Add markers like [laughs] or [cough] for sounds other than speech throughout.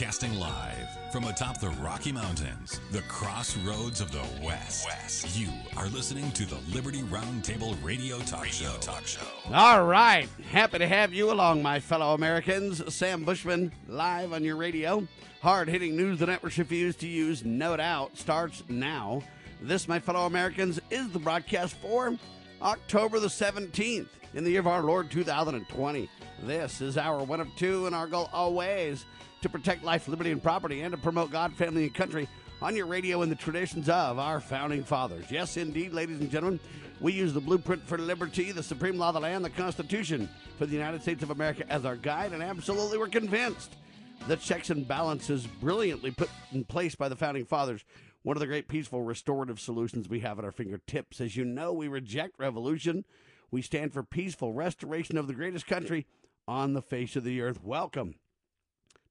Broadcasting live from atop the Rocky Mountains, the crossroads of the West. West. You are listening to the Liberty Roundtable Radio Talk radio Show. Talk Show. All right. Happy to have you along, my fellow Americans. Sam Bushman live on your radio. Hard hitting news the networks refuse to use, no doubt, starts now. This, my fellow Americans, is the broadcast for October the 17th in the year of our Lord 2020. This is our one of two, and our goal always to protect life, liberty, and property, and to promote God, family, and country on your radio in the traditions of our founding fathers. Yes, indeed, ladies and gentlemen, we use the blueprint for liberty, the supreme law of the land, the Constitution for the United States of America as our guide, and absolutely we're convinced that checks and balances brilliantly put in place by the founding fathers. One of the great peaceful restorative solutions we have at our fingertips. As you know, we reject revolution. We stand for peaceful restoration of the greatest country on the face of the earth. Welcome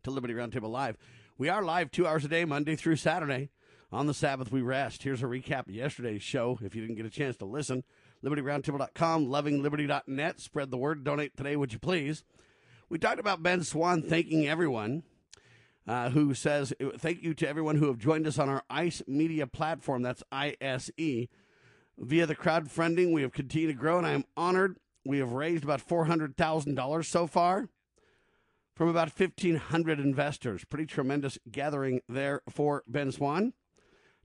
to Liberty Roundtable Live. We are live two hours a day, Monday through Saturday. On the Sabbath, we rest. Here's a recap of yesterday's show if you didn't get a chance to listen. LibertyRoundtable.com, lovingliberty.net. Spread the word. Donate today, would you please? We talked about Ben Swann thanking everyone uh, who says, Thank you to everyone who have joined us on our ICE media platform. That's ISE. Via the crowdfunding, we have continued to grow, and I am honored. We have raised about $400,000 so far from about 1,500 investors. Pretty tremendous gathering there for Ben Swann.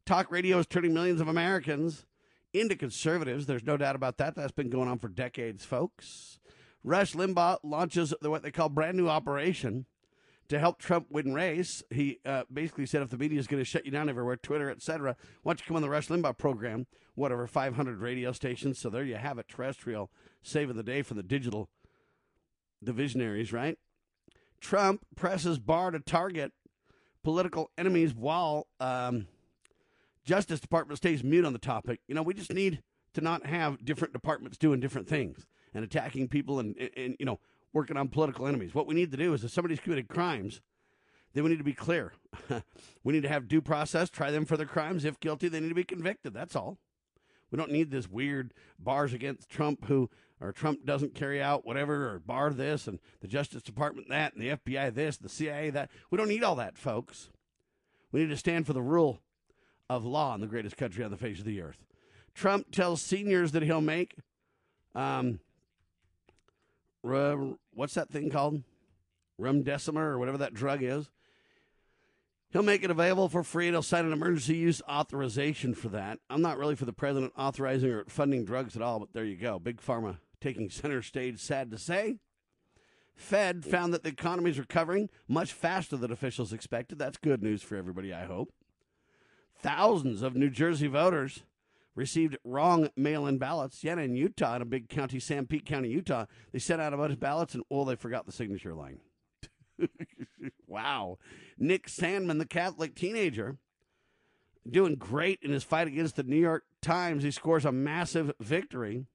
Talk radio is turning millions of Americans into conservatives. There's no doubt about that. That's been going on for decades, folks. Rush Limbaugh launches what they call brand new operation to help Trump win race. He uh, basically said if the media is going to shut you down everywhere, Twitter, etc., why don't you come on the Rush Limbaugh program? Whatever, 500 radio stations. So there you have it, terrestrial, saving the day for the digital divisionaries, right? Trump presses Barr to target political enemies while um, Justice Department stays mute on the topic. You know, we just need to not have different departments doing different things and attacking people and, and, and you know working on political enemies. What we need to do is if somebody's committed crimes, then we need to be clear. [laughs] we need to have due process, try them for their crimes. If guilty, they need to be convicted. That's all. We don't need this weird bars against Trump who or Trump doesn't carry out whatever, or Barr this, and the Justice Department that, and the FBI this, the CIA that. We don't need all that, folks. We need to stand for the rule of law in the greatest country on the face of the earth. Trump tells seniors that he'll make, um, what's that thing called? Remdesivir or whatever that drug is. He'll make it available for free and he'll sign an emergency use authorization for that. I'm not really for the president authorizing or funding drugs at all, but there you go. Big Pharma taking center stage, sad to say. Fed found that the economy is recovering much faster than officials expected. That's good news for everybody, I hope. Thousands of New Jersey voters received wrong mail in ballots. Yet in Utah, in a big county, Sanpete County, Utah, they sent out a bunch of ballots and, oh, they forgot the signature line. [laughs] wow. Nick Sandmann, the Catholic teenager, doing great in his fight against the New York Times. He scores a massive victory.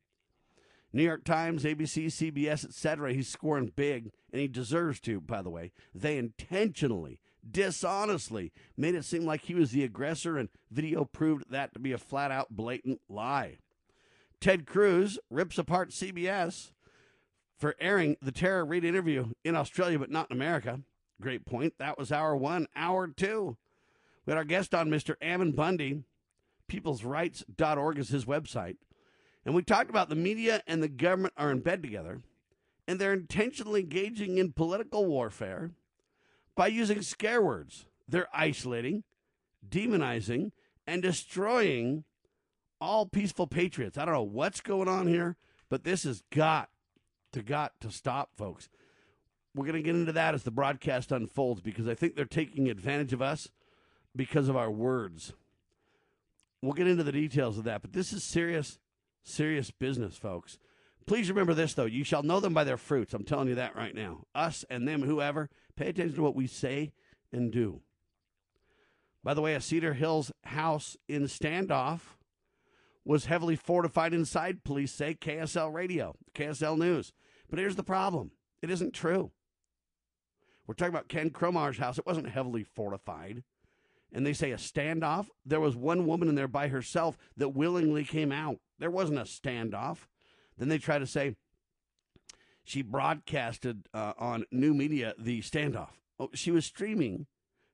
New York Times, ABC, CBS, etc. He's scoring big, and he deserves to, by the way. They intentionally, dishonestly made it seem like he was the aggressor, and video proved that to be a flat out blatant lie. Ted Cruz rips apart CBS for airing the Tara Reade interview in Australia, but not in America. Great point. That was hour one. Hour two, we had our guest on, Mr. Ammon Bundy. Peoplesrights.org is his website. And we talked about the media and the government are in bed together, and they're intentionally engaging in political warfare by using scare words. They're isolating, demonizing, and destroying all peaceful patriots. I don't know what's going on here, but this has got to got to stop, folks. We're going to get into that as the broadcast unfolds because I think they're taking advantage of us because of our words. We'll get into the details of that, but this is serious, serious business, folks. Please remember this, though. You shall know them by their fruits. I'm telling you that right now. Us and them, whoever, pay attention to what we say and do. By the way, a Cedar Hills house in standoff was heavily fortified inside, police say, KSL Radio, KSL News. But here's the problem it isn't true. We're talking about Ken Cromar's house. It wasn't heavily fortified. And they say a standoff. There was one woman in there by herself that willingly came out. There wasn't a standoff. Then they try to say she broadcasted uh, on new media the standoff. Oh, she was streaming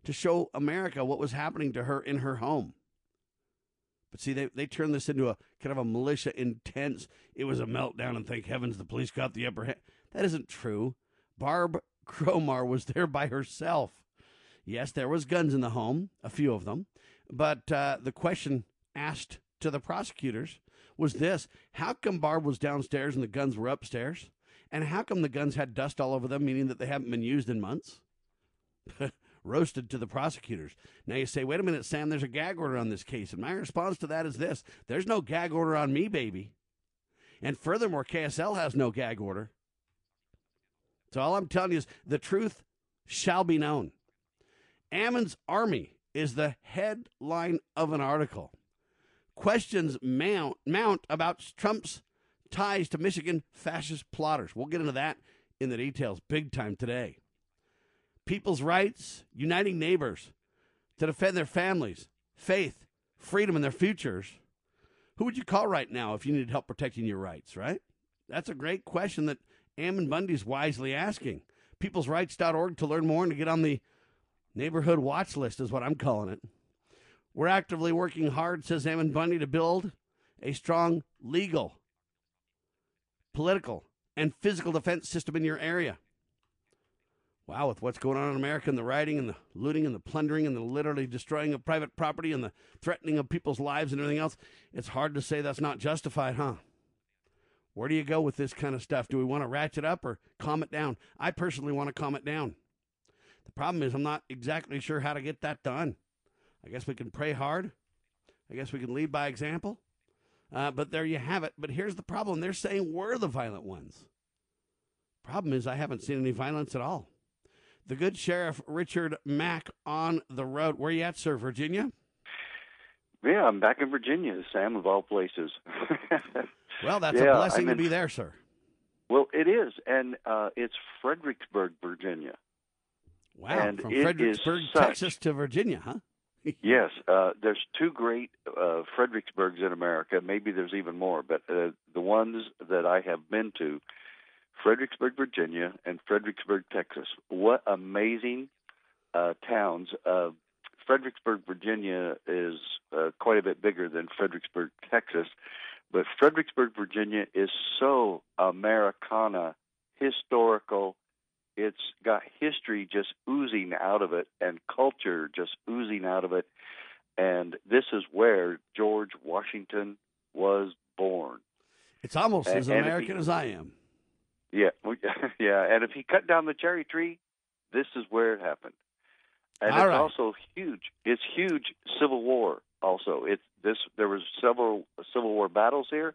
to show America what was happening to her in her home. But see, they, they turned this into a kind of a militia intense. It was a meltdown, and thank heavens the police got the upper hand. That isn't true. Barb Cromar was there by herself. Yes, there was guns in the home, a few of them, but uh, the question asked to the prosecutors was this: How come Barb was downstairs and the guns were upstairs? And how come the guns had dust all over them, meaning that they haven't been used in months? [laughs] Roasted to the prosecutors. Now you say, wait a minute, Sam, there's a gag order on this case. And my response to that is this there's no gag order on me, baby. And furthermore, KSL has no gag order. So all I'm telling you is the truth shall be known. Ammon's army is the headline of an article. Questions mount, mount about Trump's ties to Michigan fascist plotters. We'll get into that in the details big time today. People's rights, uniting neighbors to defend their families, faith, freedom, and their futures. Who would you call right now if you needed help protecting your rights, right? That's a great question that Ammon Bundy's wisely asking. Peoplesrights.org to learn more and to get on the neighborhood watch list, is what I'm calling it. We're actively working hard, says Ammon Bundy, to build a strong legal, political, and physical defense system in your area. Wow, with what's going on in America and the rioting and the looting and the plundering and the literally destroying of private property and the threatening of people's lives and everything else, it's hard to say that's not justified, huh? Where do you go with this kind of stuff? Do we want to ratchet up or calm it down? I personally want to calm it down. The problem is, I'm not exactly sure how to get that done. I guess we can pray hard. I guess we can lead by example. Uh, but there you have it. But here's the problem they're saying we're the violent ones. Problem is, I haven't seen any violence at all. The good Sheriff Richard Mack on the road. Where you at, sir? Virginia? Yeah, I'm back in Virginia, Sam, of all places. [laughs] well, that's yeah, a blessing to be there, sir. Well, it is, and uh, it's Fredericksburg, Virginia. Wow, and from Fredericksburg, Texas to Virginia, huh? [laughs] yes, uh, there's two great uh, Fredericksburgs in America. Maybe there's even more, but uh, the ones that I have been to, Fredericksburg, Virginia, and Fredericksburg, Texas. What amazing uh, towns! Uh, Fredericksburg, Virginia, is uh, quite a bit bigger than Fredericksburg, Texas, but Fredericksburg, Virginia, is so Americana, historical it's got history just oozing out of it and culture just oozing out of it. And this is where George Washington was born. It's almost and, as American he, as I am. Yeah, [laughs] yeah. And if he cut down the cherry tree, this is where it happened. And All it's right. also huge. It's huge Civil War. Also, it's this. There was several Civil War battles here.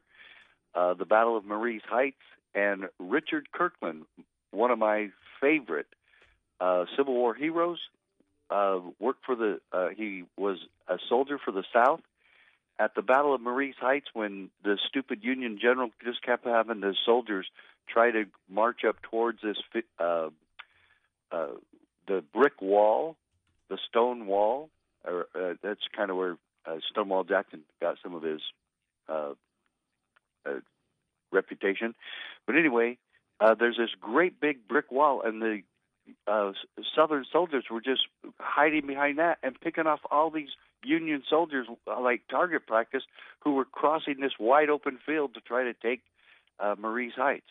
Uh, the Battle of Marye's Heights and Richard Kirkland, one of my favorite uh, Civil War heroes. Uh, worked for the. Uh, he was a soldier for the South at the Battle of Marye's Heights when the stupid Union general just kept having the soldiers try to march up towards this uh, uh, the brick wall, the stone wall. Or, uh, that's kind of where uh, Stonewall Jackson got some of his uh, uh, reputation. But anyway, uh, there's this great big brick wall, and the uh, Southern soldiers were just hiding behind that and picking off all these Union soldiers uh, like target practice who were crossing this wide open field to try to take uh, Marye's Heights.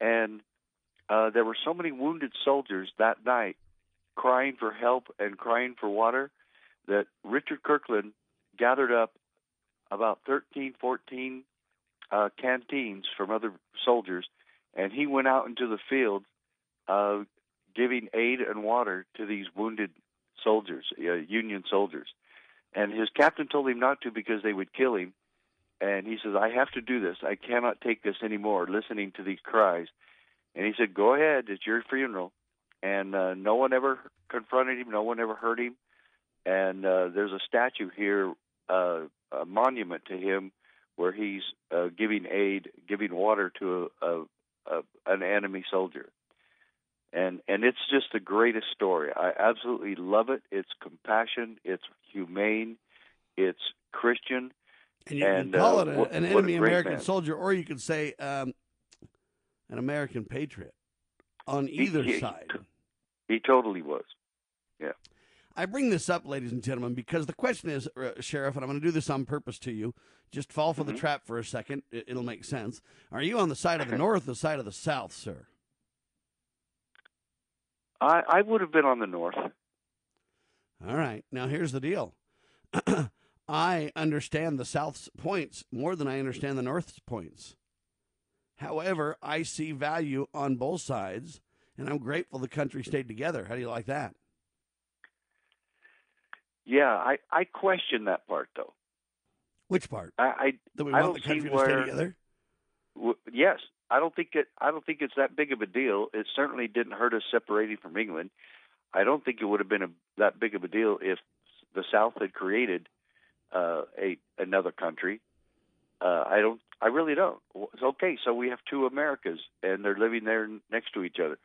And uh, there were so many wounded soldiers that night crying for help and crying for water that Richard Kirkland gathered up about 13, 14 uh, canteens from other soldiers and he went out into the field uh, giving aid and water to these wounded soldiers, uh, Union soldiers. And his captain told him not to because they would kill him. And he says, I have to do this. I cannot take this anymore, listening to these cries. And he said, Go ahead, it's your funeral. And uh, no one ever confronted him, no one ever hurt him. And uh, there's a statue here, uh, a monument to him, where he's uh, giving aid, giving water to a, a, a, an enemy soldier. And and it's just the greatest story. I absolutely love it. It's compassion. It's humane. It's Christian. And you and, can call uh, it a, what, an enemy American man. soldier, or you could say um, an American patriot on either he, side. He totally was. Yeah. I bring this up, ladies and gentlemen, because the question is, uh, Sheriff, and I'm going to do this on purpose to you. Just fall for mm-hmm. the trap for a second. It, it'll make sense. Are you on the side of the north or the side of the south, sir? I, I would have been on the north. All right. Now, here's the deal [clears throat] I understand the South's points more than I understand the North's points. However, I see value on both sides, and I'm grateful the country stayed together. How do you like that? Yeah, I, I question that part, though. Which part? I, I that we I want the country where, to stay together. W- yes, I don't think it. I don't think it's that big of a deal. It certainly didn't hurt us separating from England. I don't think it would have been a, that big of a deal if the South had created uh, a another country. Uh, I don't. I really don't. It's okay. So we have two Americas, and they're living there next to each other.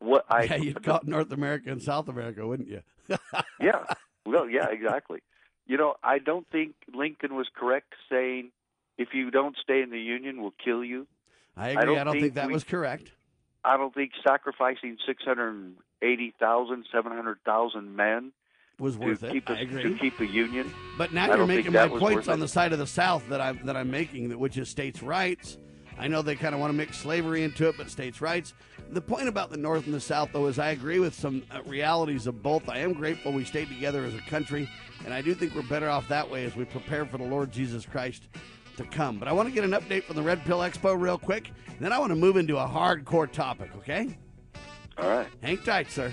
What I yeah, you'd call it North America and South America, wouldn't you? [laughs] yeah. Well, yeah, exactly. You know, I don't think Lincoln was correct saying if you don't stay in the Union, we'll kill you. I agree. I don't, I don't think, think, that we, was correct. I don't think sacrificing 680,000, 700,000 men was worth to it. Keep I agree. To keep a union. But now I you're making my points on it. the side of the South that I'm that I'm making, which is states' rights. I know they kind of want to mix slavery into it, but states' rights. The point about the North and the South, though, is I agree with some uh, realities of both. I am grateful we stayed together as a country, and I do think we're better off that way as we prepare for the Lord Jesus Christ to come. But I want to get an update from the Red Pill Expo real quick. Then I want to move into a hardcore topic, okay? All right. Hang tight, sir.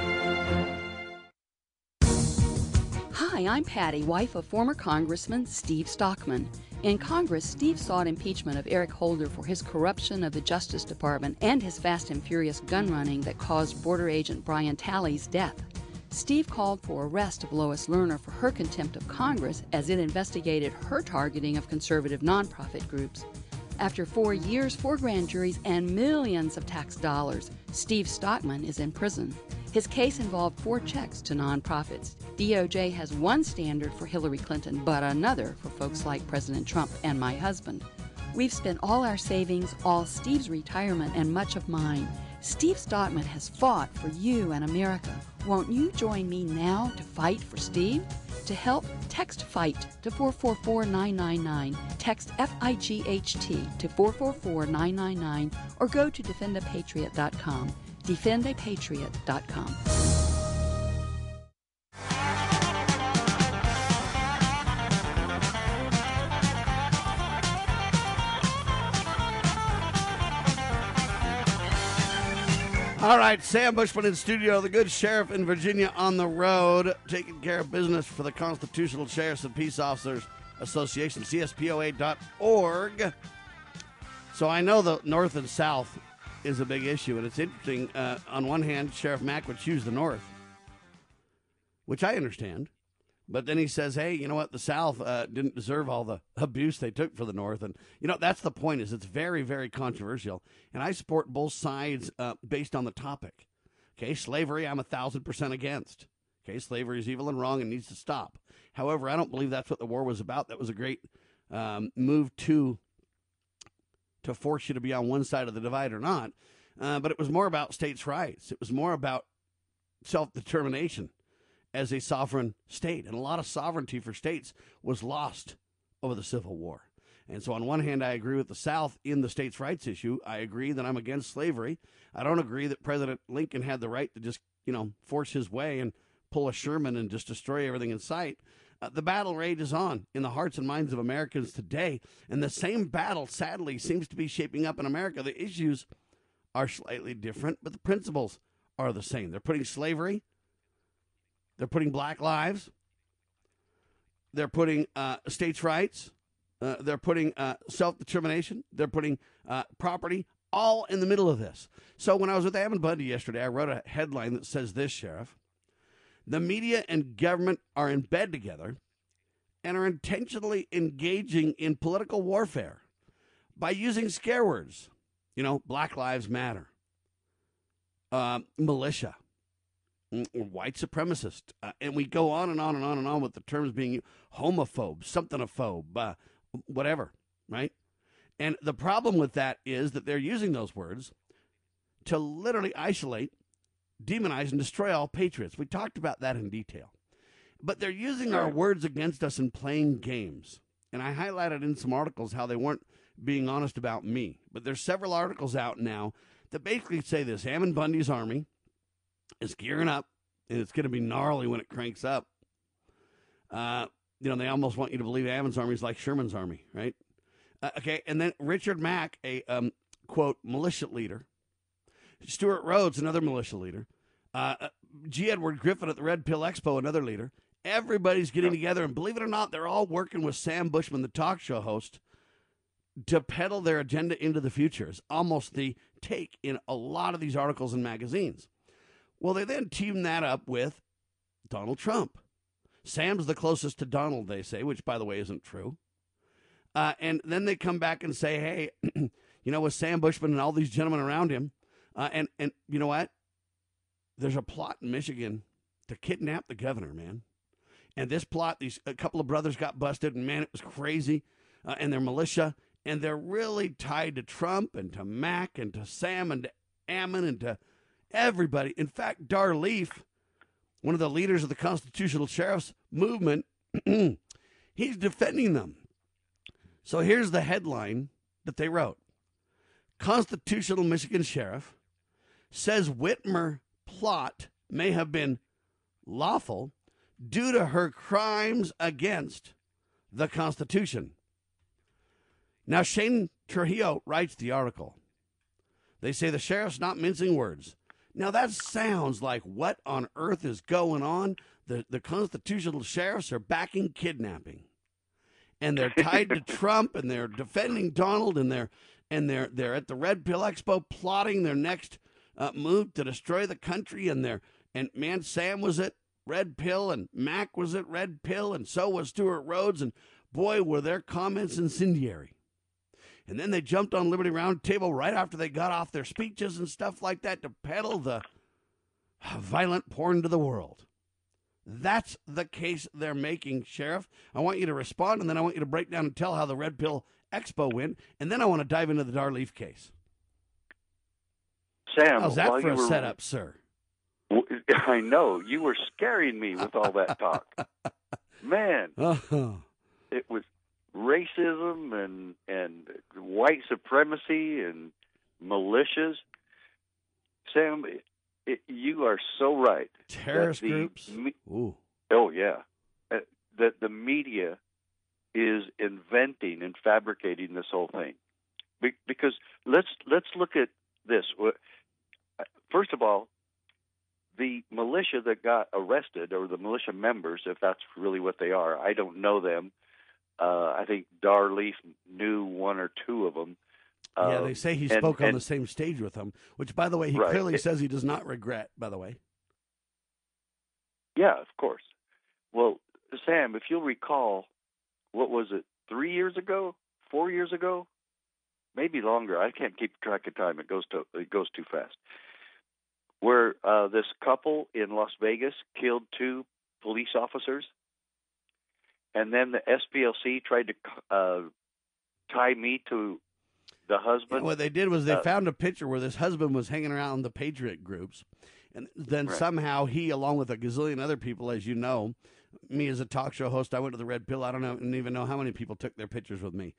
Hi, I'm Patty, wife of former Congressman Steve Stockman. In Congress, Steve sought impeachment of Eric Holder for his corruption of the Justice Department and his fast and furious gun running that caused border agent Brian Terry's death. Steve called for arrest of Lois Lerner for her contempt of Congress as it investigated her targeting of conservative nonprofit groups. After four years, four grand juries, and millions of tax dollars, Steve Stockman is in prison. His case involved four checks to nonprofits. DOJ has one standard for Hillary Clinton, but another for folks like President Trump and my husband. We've spent all our savings, all Steve's retirement, and much of mine. Steve Stockman has fought for you and America. Won't you join me now to fight for Steve? To help, text FIGHT to 444999, Text F I G H T to 444999, or go to defendapatriot.com defendapatriot.com. All right, Sam Bushman in studio, the good sheriff in Virginia on the road, taking care of business for the Constitutional Sheriffs and Peace Officers Association, CSPOA.org. So I know the North and South is a big issue. And it's interesting. Uh, on one hand, Sheriff Mack would choose the North, which I understand. But then he says, "Hey, you know what? The South uh, didn't deserve all the [laughs] abuse they took for the North, and you know that's the point. Is it's very, very controversial, and I support both sides uh, based on the topic. Okay, slavery, I'm a thousand percent against. Okay, slavery is evil and wrong and needs to stop. However, I don't believe that's what the war was about. That was a great um, move to to force you to be on one side of the divide or not. Uh, but it was more about states' rights. It was more about self determination as a sovereign state. And a lot of sovereignty for states was lost over the Civil War. And so, on one hand, I agree with the South in the states' rights issue. I agree that I'm against slavery. I don't agree that President Lincoln had the right to just you know, force his way and pull a Sherman and just destroy everything in sight. Uh, the battle rages on in the hearts and minds of Americans today, and the same battle, sadly, seems to be shaping up in America. The issues are slightly different, but the principles are the same. They're putting slavery, they're putting black lives, they're putting uh, states' rights, uh, they're putting uh, self determination, they're putting uh, property, all in the middle of this. So when I was with Ammon Bundy yesterday, I wrote a headline that says this, Sheriff. The media and government are in bed together and are intentionally engaging in political warfare by using scare words. You know, Black Lives Matter, uh, militia, white supremacist, uh, and we go on and on and on and on with the terms being homophobe, something a phobe, uh, whatever, right? And the problem with that is that they're using those words to literally isolate, demonize, and destroy all patriots. We talked about that in detail. But they're using our words against us and playing games. And I highlighted in some articles how they weren't being honest about me. But there's several articles out now that basically say this Ammon Bundy's army is gearing up, and it's going to be gnarly when it cranks up. Uh, you know, they almost want you to believe Ammon's army is like Sherman's army, right? Uh, okay, and then Richard Mack, a um, quote militia leader, Stewart Rhodes, another militia leader, uh, uh, G. Edward Griffin at the Red Pill Expo, another leader. Everybody's getting together, and believe it or not, they're all working with Sam Bushman, the talk show host, to peddle their agenda into the future. It's almost the take in a lot of these articles and magazines. Well, they then team that up with Donald Trump. Sam's the closest to Donald, they say, which, by the way, isn't true. Uh, and then they come back and say, hey, [clears throat] you know, with Sam Bushman and all these gentlemen around him, uh, and, and you know what? There's a plot in Michigan to kidnap the governor, man. And this plot, these a couple of brothers got busted, and man, it was crazy. Uh, and they're militia, and they're really tied to Trump and to Mack and to Sam and to Ammon and to everybody. In fact, Dar Leaf, one of the leaders of the constitutional sheriff's movement, [clears throat] he's defending them. So here's the headline that they wrote Constitutional Michigan Sheriff says Whitmer plot may have been lawful due to her crimes against the Constitution. Now, Shane Trujillo writes the article. They say the sheriff's not mincing words. Now, that sounds like what on earth is going on? The, the constitutional sheriffs are backing kidnapping and they're tied to [laughs] Trump and they're defending Donald and they're and they're they're at the Red Pill Expo plotting their next uh, move to destroy the country and they're and man Sam was at Red Pill and Mack was at Red Pill and so was Stewart Rhodes and boy were their comments incendiary. And then they jumped on Liberty Roundtable right after they got off their speeches and stuff like that to peddle the violent porn to the world. That's the case they're making, Sheriff. I want you to respond, and then I want you to break down and tell how the Red Pill Expo went, and then I want to dive into the Dar Leaf case. Sam, how's that for a were, setup, sir? [laughs] I know you were scaring me with all that talk. [laughs] Man, uh-huh. it was racism and and white supremacy and militias. Sam, it, you are so right. Terrorist the, groups. Me, oh yeah, uh, that the media is inventing and fabricating this whole thing. Be, because let's let's look at this. First of all, the militia that got arrested, or the militia members, if that's really what they are, I don't know them. Uh, I think Dar Leaf knew one or two of them. Yeah, they um, say he spoke and, on the same stage with them, which, by the way, he right. clearly it, says he does not regret. By the way. Yeah, of course. Well, Sam, if you'll recall, what was it? Three years ago, four years ago, maybe longer. I can't keep track of time. It goes to it goes too fast. Where uh, this couple in Las Vegas killed two police officers, and then the SPLC tried to uh, tie me to the husband. Yeah, what they did was they uh, found a picture where this husband was hanging around the patriot groups, and then right. somehow he, along with a gazillion other people, as you know, me as a talk show host, I went to the Red Pill. I don't know, and even know how many people took their pictures with me,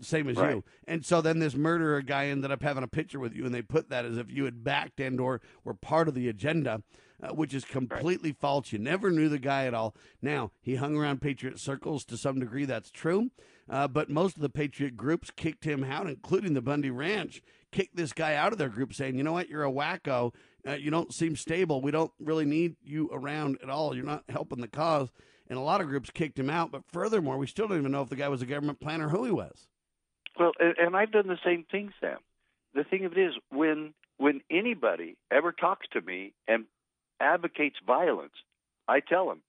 same as right. you. And so then this murderer guy ended up having a picture with you, and they put that as if you had backed and or were part of the agenda. Uh, which is completely right. false. You never knew the guy at all. Now, he hung around Patriot circles to some degree, that's true. Uh, but most of the Patriot groups kicked him out, including the Bundy Ranch, kicked this guy out of their group, saying, you know what, you're a wacko. Uh, you don't seem stable. We don't really need you around at all. You're not helping the cause. And a lot of groups kicked him out. But furthermore, we still don't even know if the guy was a government planner, who he was. Well, and I've done the same thing, Sam. The thing of it is, when when anybody ever talks to me and advocates violence, I tell him,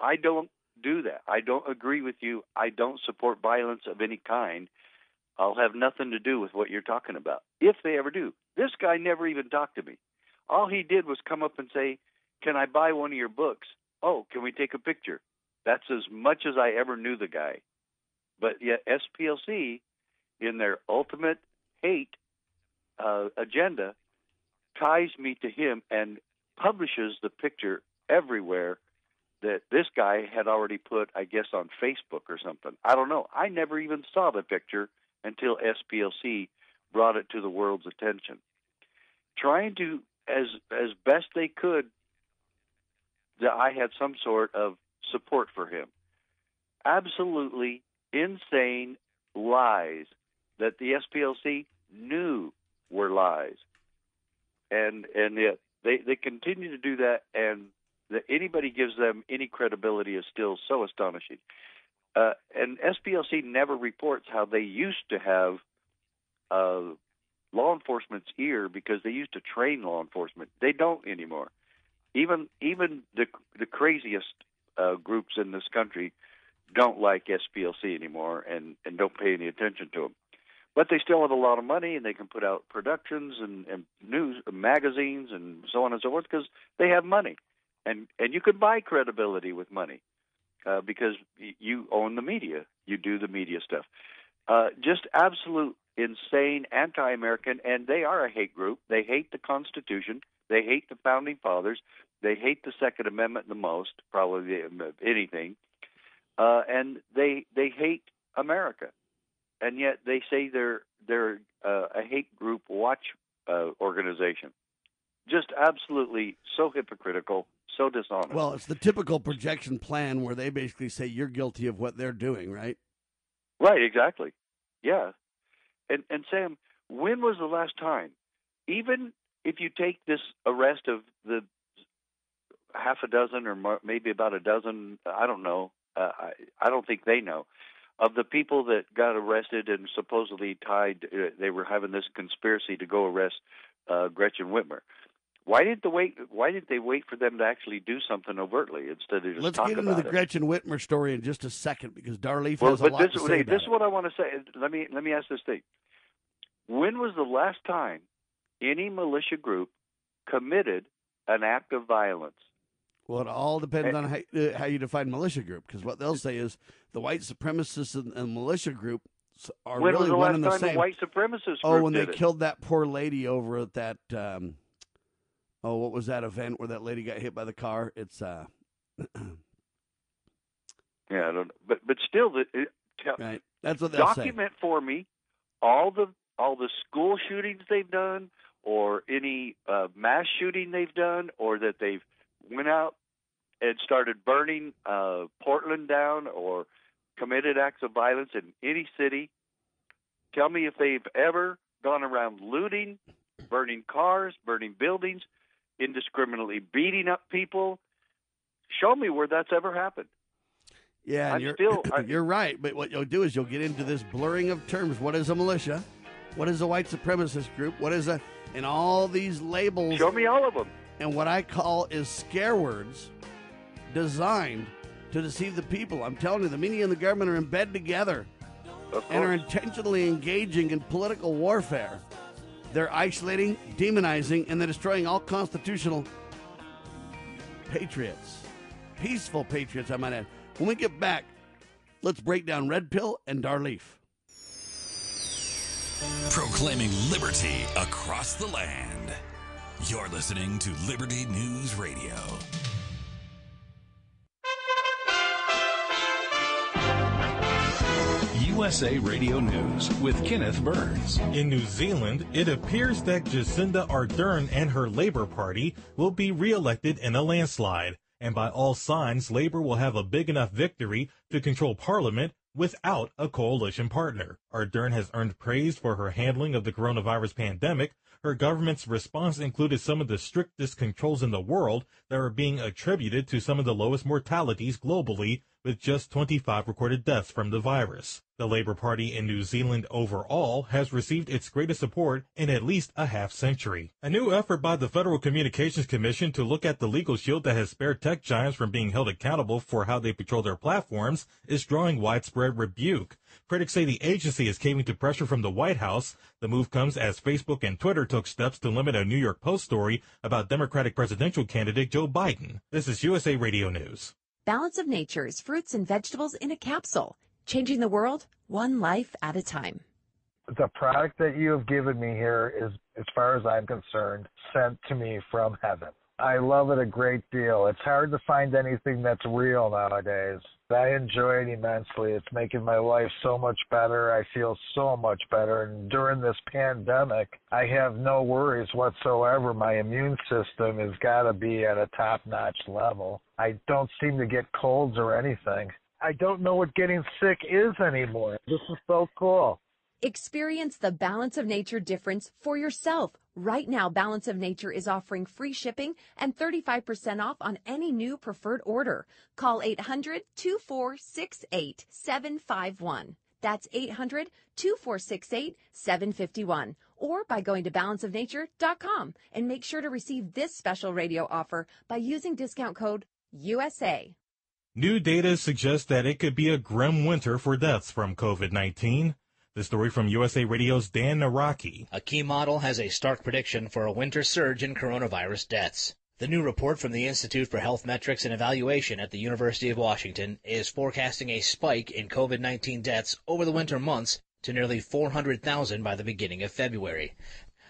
I don't do that. I don't agree with you. I don't support violence of any kind. I'll have nothing to do with what you're talking about, if they ever do. This guy never even talked to me. All he did was come up and say, Can I buy one of your books? Oh, can we take a picture? That's as much as I ever knew the guy. But yet, SPLC, in their ultimate hate uh, agenda, ties me to him and publishes the picture everywhere that this guy had already put, I guess, on Facebook or something. I don't know. I never even saw the picture until SPLC brought it to the world's attention. Trying to, as as best they could, that I had some sort of support for him. Absolutely insane lies that the SPLC knew were lies, and and yet they they continue to do that, and that anybody gives them any credibility is still so astonishing. Uh, and SPLC never reports how they used to have uh, law enforcement's ear because they used to train law enforcement. They don't anymore. Even even the the craziest uh, groups in this country don't like SPLC anymore and and don't pay any attention to them. But they still have a lot of money and they can put out productions and, and news magazines and so on and so forth because they have money and and you can buy credibility with money uh, because you own the media. You do the media stuff. Uh, just absolute insane anti-American, and they are a hate group. They hate the Constitution. They hate the founding fathers. They hate the Second Amendment the most, probably anything, uh, and they they hate America, and yet they say they're they're uh, a hate group watch uh, organization. Just absolutely so hypocritical so dishonest. Well, it's the typical projection plan where they basically say you're guilty of what they're doing, right? Right, exactly. Yeah. And and Sam, when was the last time? Even if you take this arrest of the half a dozen or maybe about a dozen, I don't know. Uh, I I don't think they know of the people that got arrested and supposedly tied. Uh, they were having this conspiracy to go arrest uh, Gretchen Whitmer. Why did the wait? Why did they wait for them to actually do something overtly instead of just Let's get into the it? Gretchen Whitmer story in just a second because Dar Leaf well, has a lot this, to say. This is what I want to say. Let me let me ask this thing. When was the last time any militia group committed an act of violence? Well, it all depends and, on how, uh, how, you define militia group. Because what they'll say is the white supremacists and, and militia group are when really was the one last and the time same. White supremacist oh, when they it? killed that poor lady over at that. Um, oh, what was that event where that lady got hit by the car? It's uh. [clears throat] yeah, I don't. But but still, the, it, tell, right. That's what document say. for me all the all the school shootings they've done, or any uh, mass shooting they've done, or that they've went out and started burning uh, Portland down, or committed acts of violence in any city. Tell me if they've ever gone around looting, burning cars, burning buildings, indiscriminately beating up people. Show me where that's ever happened. Yeah, I'm you're, still, [laughs] you're right. But what you'll do is you'll get into this blurring of terms. What is a militia? What is a white supremacist group? What is a and all these labels? Show me all of them. And what I call is scare words designed to deceive the people. I'm telling you, the media and the government are in bed together and are intentionally engaging in political warfare. They're isolating, demonizing, and they're destroying all constitutional patriots. Peaceful patriots, I might add. When we get back, let's break down Red Pill and Dar Leaf. Proclaiming liberty across the land. You're listening to Liberty News Radio. USA Radio News with Kenneth Burns. In New Zealand, it appears that Jacinda Ardern and her Labour Party will be re-elected in a landslide. And by all signs, Labour will have a big enough victory to control Parliament without a coalition partner. Ardern has earned praise for her handling of the coronavirus pandemic. Her government's response included some of the strictest controls in the world that are being attributed to some of the lowest mortalities globally, with just 25 recorded deaths from the virus. The Labour Party in New Zealand overall has received its greatest support in at least a half century. A new effort by the Federal Communications Commission to look at the legal shield that has spared tech giants from being held accountable for how they patrol their platforms is drawing widespread rebuke. Critics say the agency is caving to pressure from the White House. The move comes as Facebook and Twitter took steps to limit a New York Post story about Democratic presidential candidate Joe Biden. This is USA Radio News. Balance of Nature's fruits and vegetables in a capsule, changing the world one life at a time. The product that you have given me here is, as far as I'm concerned, sent to me from heaven. I love it a great deal. It's hard to find anything that's real nowadays. I enjoy it immensely. It's making my life so much better. I feel so much better. And during this pandemic, I have no worries whatsoever. My immune system has got to be at a top notch level. I don't seem to get colds or anything. I don't know what getting sick is anymore. This is so cool. Experience the Balance of Nature difference for yourself. Right now, Balance of Nature is offering free shipping and 35% off on any new preferred order. Call 800 2468 751. That's 800 2468 751. Or by going to balanceofnature.com and make sure to receive this special radio offer by using discount code USA. New data suggests that it could be a grim winter for deaths from COVID 19. The story from USA Radio's Dan Naraki. A key model has a stark prediction for a winter surge in coronavirus deaths. The new report from the Institute for Health Metrics and Evaluation at the University of Washington is forecasting a spike in COVID-19 deaths over the winter months to nearly 400,000 by the beginning of February.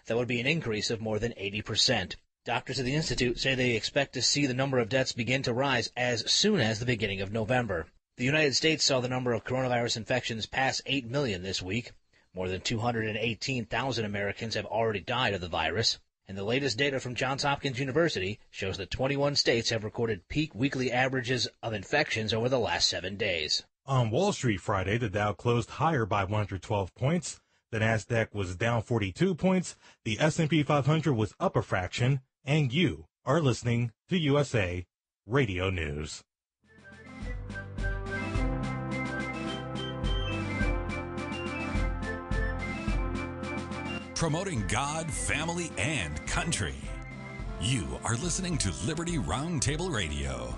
That would be an increase of more than 80%. Doctors at the Institute say they expect to see the number of deaths begin to rise as soon as the beginning of November. The United States saw the number of coronavirus infections pass 8 million this week. More than 218,000 Americans have already died of the virus. And the latest data from Johns Hopkins University shows that 21 states have recorded peak weekly averages of infections over the last seven days. On Wall Street Friday, the Dow closed higher by 112 points. The Nasdaq was down 42 points. The S&P 500 was up a fraction. And you are listening to USA Radio News. Promoting God, family, and country. You are listening to Liberty Roundtable Radio.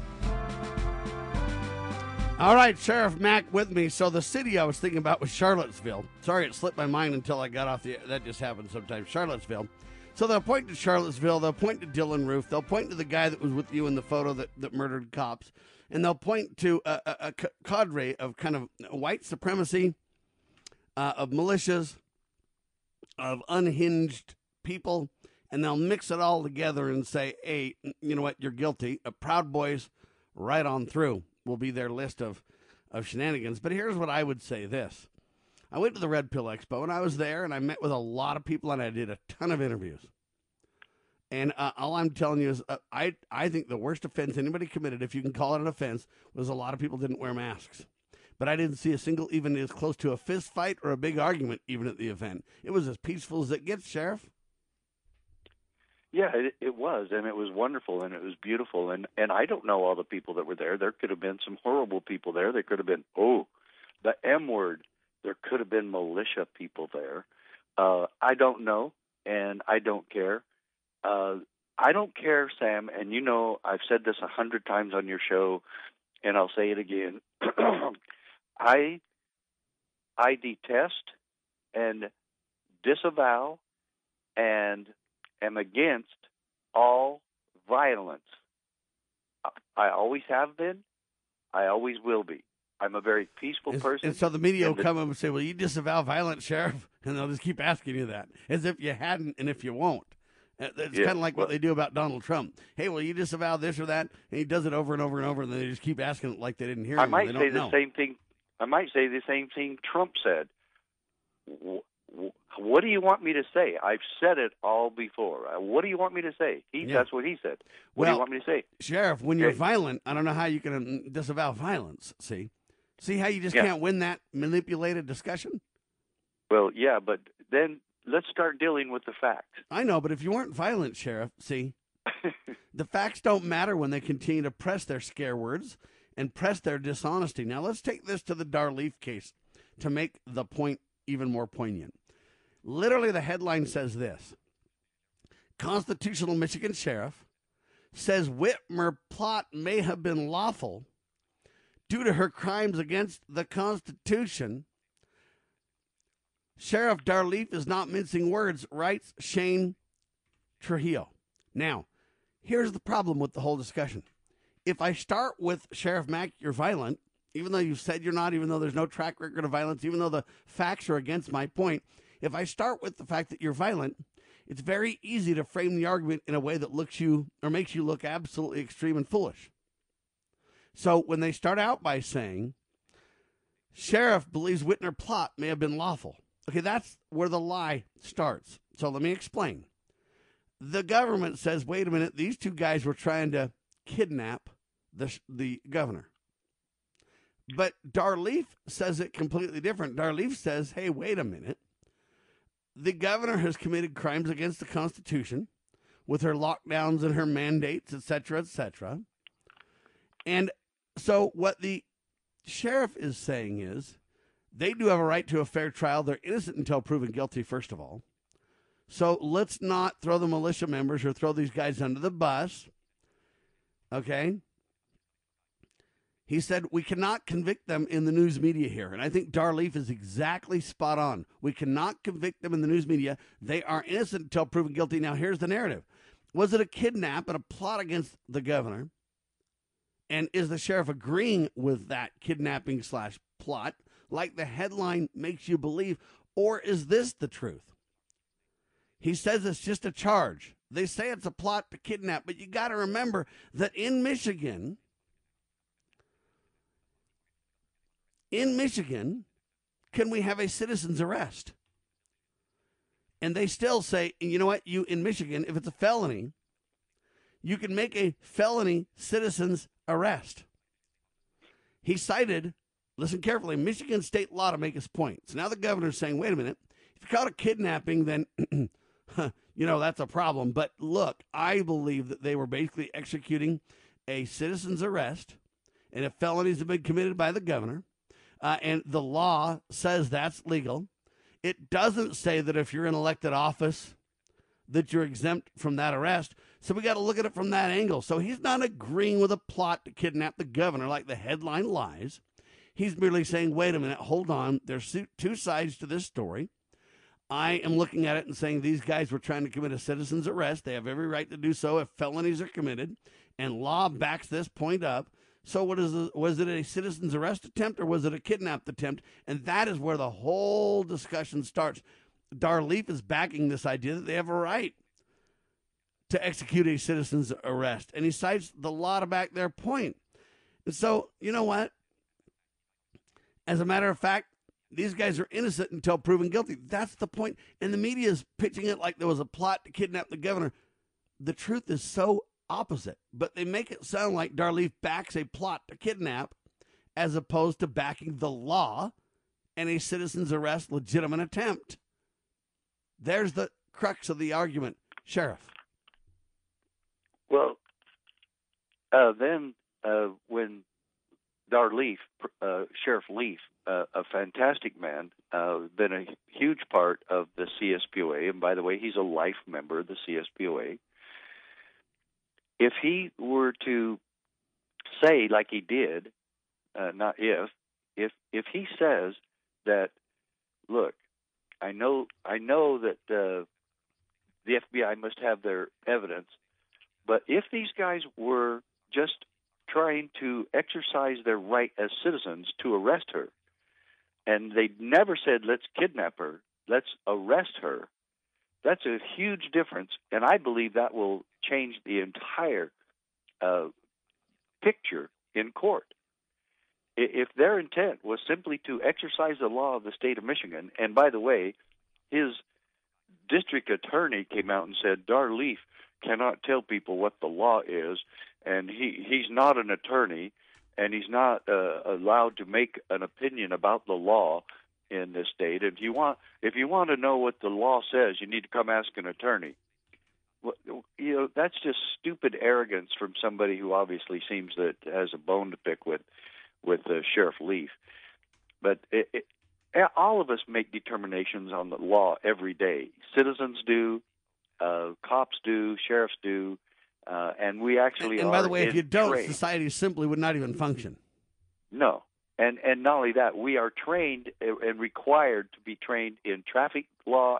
All right, Sheriff Mack with me. So the city I was thinking about was Charlottesville. Sorry, it slipped my mind until I got off the. That just happens sometimes. Charlottesville. So they'll point to Charlottesville. They'll point to Dylann Roof. They'll point to the guy that was with you in the photo that, that murdered cops, and they'll point to a, a, a cadre of kind of white supremacy, uh, of militias, of unhinged people, and they'll mix it all together and say, hey, you know what, you're guilty. A Proud Boys right on through will be their list of, of shenanigans. But here's what I would say this. I went to the Red Pill Expo and I was there and I met with a lot of people and I did a ton of interviews. And uh, all I'm telling you is, uh, I I think the worst offense anybody committed, if you can call it an offense, was a lot of people didn't wear masks but I didn't see a single even as close to a fist fight or a big argument even at the event. It was as peaceful as it gets, Sheriff. Yeah, it, it was, and it was wonderful, and it was beautiful, and and I don't know all the people that were there. There could have been some horrible people there. There could have been oh, the M word. There could have been militia people there. Uh, I don't know, and I don't care. Uh, I don't care, Sam, and you know I've said this a hundred times on your show, and I'll say it again. [clears throat] I I detest and disavow and am against all violence. I always have been. I always will be. I'm a very peaceful person. And so the media will come up and say, "Well, you disavow violence, sheriff," [laughs] and they'll just keep asking you that, as if you hadn't, and if you won't. Uh, it's yeah, kind of like well, what they do about Donald Trump. Hey, well, you disavow this or that, and he does it over and over and over, and they just keep asking it like they didn't hear. I him, might say the know. same thing I might say the same thing Trump said. What do you want me to say? I've said it all before. Uh, what do you want me to say? He, yeah. That's what he said. What well, do you want me to say? Sheriff, when you're violent, I don't know how you can um, disavow violence. See? See how you just yeah. can't win that manipulated discussion? Well, yeah, but then let's start dealing with the facts. I know, but if you weren't violent, Sheriff, see, [laughs] the facts don't matter when they continue to press their scare words and press their dishonesty. Now, let's take this to the Dar Leaf case to make the point even more poignant. Literally, the headline says this Constitutional Michigan Sheriff says Whitmer plot may have been lawful due to her crimes against the Constitution. Sheriff Dar Leaf is not mincing words, writes Shane Trujillo. Now, here's the problem with the whole discussion. If I start with Sheriff Mack, you're violent, even though you've said you're not, even though there's no track record of violence, even though the facts are against my point, if I start with the fact that you're violent, it's very easy to frame the argument in a way that looks you or makes you look absolutely extreme and foolish. So when they start out by saying, Sheriff believes Whitmer plot may have been lawful. Okay, that's where the lie starts. So let me explain. The government says, wait a minute, these two guys were trying to kidnap the, the governor. But Dar Leaf says it completely different. Dar Leaf says, hey, wait a minute. The governor has committed crimes against the Constitution with her lockdowns and her mandates, etc., etc. And so what the sheriff is saying is they do have a right to a fair trial. They're innocent until proven guilty, first of all. So let's not throw the militia members or throw these guys under the bus. Okay? He said, We cannot convict them in the news media here. And I think Dar Leaf is exactly spot on. We cannot convict them in the news media. They are innocent until proven guilty. Now, here's the narrative Was it a kidnap and a plot against the governor? And is the sheriff agreeing with that kidnapping slash plot, like the headline makes you believe? Or is this the truth? He says it's just a charge. They say it's a plot to kidnap, but you got to remember that in Michigan, in Michigan, can we have a citizen's arrest? And they still say, you know what, you in Michigan, if it's a felony, you can make a felony citizen's arrest. He cited, listen carefully, Michigan state law to make his point. So now the governor's saying, wait a minute, if you caught a kidnapping, then, [clears throat] you know, that's a problem. But look, I believe that they were basically executing a citizen's arrest, and if felonies have been committed by the governor, uh, and the law says that's legal. It doesn't say that if you're in elected office that you're exempt from that arrest. So we got to look at it from that angle. So he's not agreeing with a plot to kidnap the governor like the headline lies. He's merely saying, wait a minute, hold on. There's two sides to this story. I am looking at it and saying these guys were trying to commit a citizen's arrest. They have every right to do so if felonies are committed. And law backs this point up. So, what is the, was it a citizen's arrest attempt or was it a kidnap attempt? And that is where the whole discussion starts. Dar Leaf is backing this idea that they have a right to execute a citizen's arrest, and he cites the law to back their point. And so, you know what? As a matter of fact, these guys are innocent until proven guilty. That's the point. And the media is pitching it like there was a plot to kidnap the governor. The truth is so opposite, but they make it sound like Dar Leaf backs a plot to kidnap as opposed to backing the law and a citizen's arrest legitimate attempt. There's the crux of the argument, Sheriff. Well, uh, then uh, when Dar Leaf, uh, Sheriff Leaf, uh, a fantastic man, uh, been a huge part of the CSPOA, and by the way, he's a life member of the CSPOA if he were to say, like he did, uh, not if, if if he says that, look, I know I know that uh, the FBI must have their evidence, but if these guys were just trying to exercise their right as citizens to arrest her, and they never said, let's kidnap her, let's arrest her, that's a huge difference, and I believe that will change the entire uh, picture in court. if their intent was simply to exercise the law of the state of Michigan, and by the way, his district attorney came out and said Dar Leaf cannot tell people what the law is, and he he's not an attorney, and he's not uh, allowed to make an opinion about the law in this state. If you want if you want to know what the law says, you need to come ask an attorney. Well, you know that's just stupid arrogance from somebody who obviously seems that has a bone to pick with with uh, Sheriff Leaf. But it, it, all of us make determinations on the law every day. Citizens do, uh, cops do, sheriffs do, uh, and we actually. And, and by the way, if you don't, trained. society simply would not even function. No, and and not only that, we are trained and required to be trained in traffic law,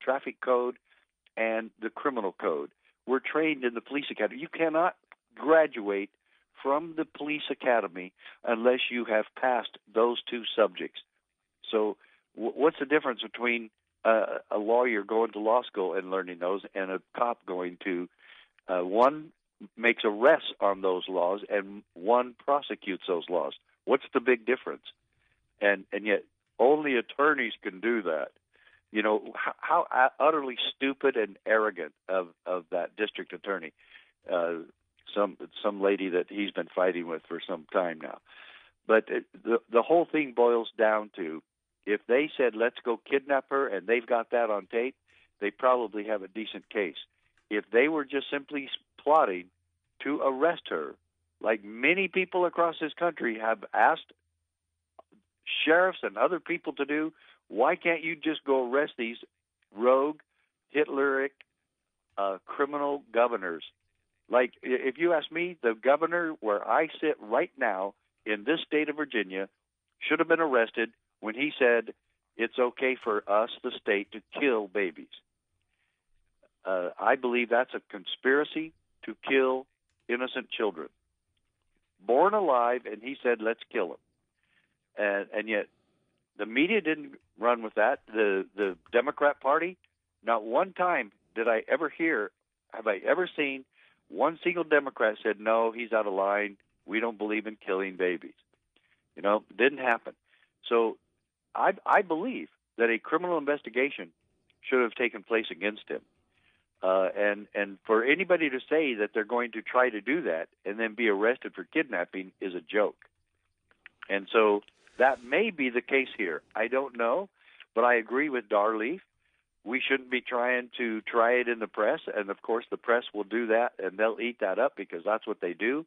traffic code, and the criminal code. We're trained in the police academy. You cannot graduate from the police academy unless you have passed those two subjects. So, w- what's the difference between uh, a lawyer going to law school and learning those and a cop going to uh, one makes arrests on those laws and one prosecutes those laws? What's the big difference? And and yet only attorneys can do that. You know how, how utterly stupid and arrogant of of that district attorney. Uh, some some lady that he's been fighting with for some time now. But it, the the whole thing boils down to if they said let's go kidnap her and they've got that on tape, they probably have a decent case. If they were just simply plotting to arrest her, like many people across this country have asked sheriffs and other people to do, why can't you just go arrest these rogue, Hitleric, uh, criminal governors like, if you ask me, the governor where I sit right now in this state of Virginia should have been arrested when he said it's okay for us, the state, to kill babies. Uh, I believe that's a conspiracy to kill innocent children, born alive, and he said, let's kill them. And, and yet, the media didn't run with that. The the Democrat Party, not one time did I ever hear, have I ever seen one single Democrat said, no, he's out of line. We don't believe in killing babies. You know, didn't happen. So I, I believe that a criminal investigation should have taken place against him. Uh, and and for anybody to say that they're going to try to do that and then be arrested for kidnapping is a joke. And so that may be the case here. I don't know, but I agree with Dar Leaf we shouldn't be trying to try it in the press. And of course, the press will do that and they'll eat that up because that's what they do.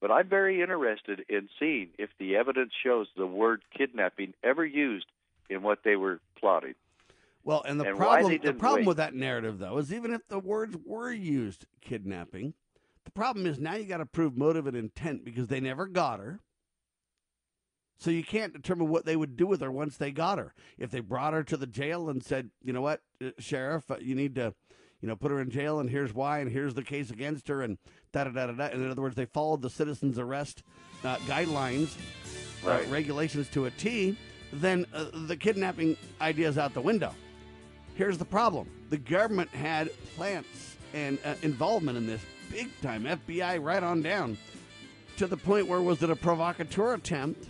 But I'm very interested in seeing if the evidence shows the word kidnapping ever used in what they were plotting. Well, and the and problem the problem wait. with that narrative though is even if the words were used kidnapping, the problem is now you got to prove motive and intent because they never got her. So you can't determine what they would do with her once they got her. If they brought her to the jail and said, you know what, uh, sheriff, uh, you need to, you know, put her in jail, and here's why, and here's the case against her, and da da da da. da. In other words, they followed the citizens arrest uh, guidelines, uh, regulations to a T. Then uh, the kidnapping idea is out the window. Here's the problem: the government had plants and uh, involvement in this big time. FBI right on down to the point where was it a provocateur attempt?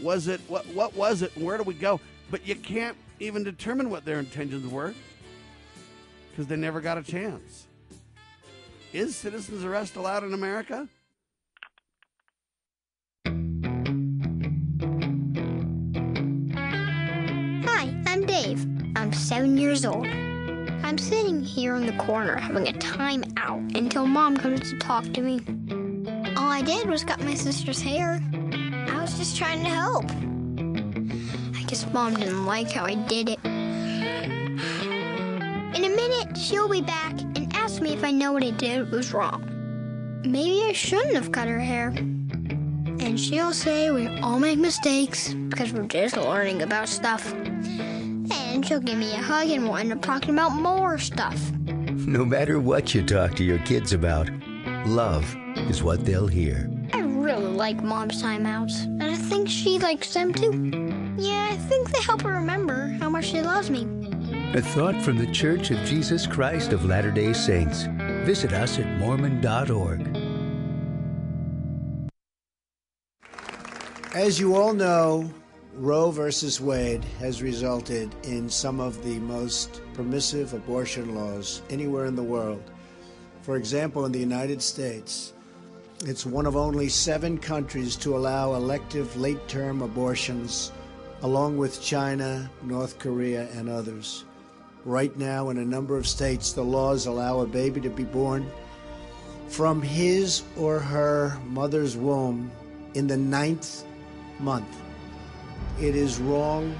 Was it what? What was it? Where do we go? But you can't even determine what their intentions were because they never got a chance. Is citizens arrest allowed in America? Hi, I'm Dave. I'm seven years old. I'm sitting here in the corner having a time out until mom comes to talk to me. All I did was cut my sister's hair. Trying to help. I guess mom didn't like how I did it. In a minute, she'll be back and ask me if I know what I did was wrong. Maybe I shouldn't have cut her hair. And she'll say we all make mistakes because we're just learning about stuff. And she'll give me a hug and we'll end up talking about more stuff. No matter what you talk to your kids about, love is what they'll hear. I really like mom's timeouts, and I think she likes them too. Yeah, I think they help her remember how much she loves me. A thought from the Church of Jesus Christ of Latter day Saints. Visit us at Mormon.org. As you all know, Roe versus Wade has resulted in some of the most permissive abortion laws anywhere in the world. For example, in the United States, it's one of only seven countries to allow elective late term abortions, along with China, North Korea, and others. Right now, in a number of states, the laws allow a baby to be born from his or her mother's womb in the ninth month. It is wrong.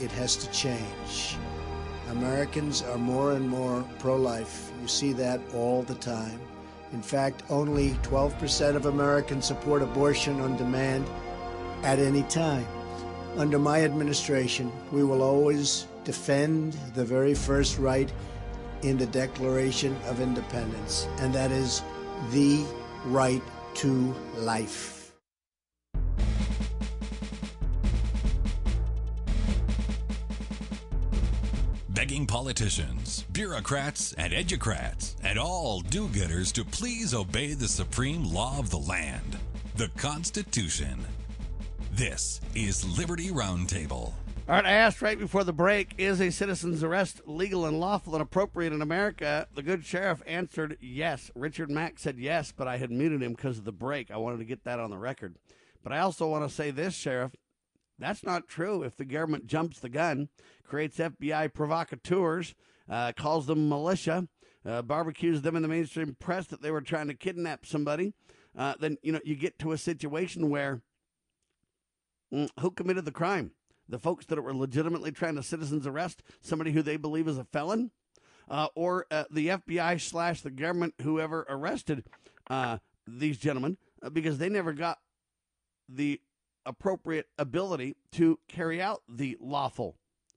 It has to change. Americans are more and more pro life. You see that all the time. In fact, only 12% of Americans support abortion on demand at any time. Under my administration, we will always defend the very first right in the Declaration of Independence, and that is the right to life. Begging politicians, bureaucrats, and educrats, and all do getters to please obey the supreme law of the land, the Constitution. This is Liberty Roundtable. All right, I asked right before the break is a citizen's arrest legal and lawful and appropriate in America? The good sheriff answered yes. Richard Mack said yes, but I had muted him because of the break. I wanted to get that on the record. But I also want to say this, Sheriff. That's not true. If the government jumps the gun, creates FBI provocateurs, uh, calls them militia, uh, barbecues them in the mainstream press that they were trying to kidnap somebody, uh, then you know you get to a situation where mm, who committed the crime? The folks that were legitimately trying to citizens arrest somebody who they believe is a felon, uh, or uh, the FBI slash the government, whoever arrested uh, these gentlemen, because they never got the appropriate ability to carry out the lawful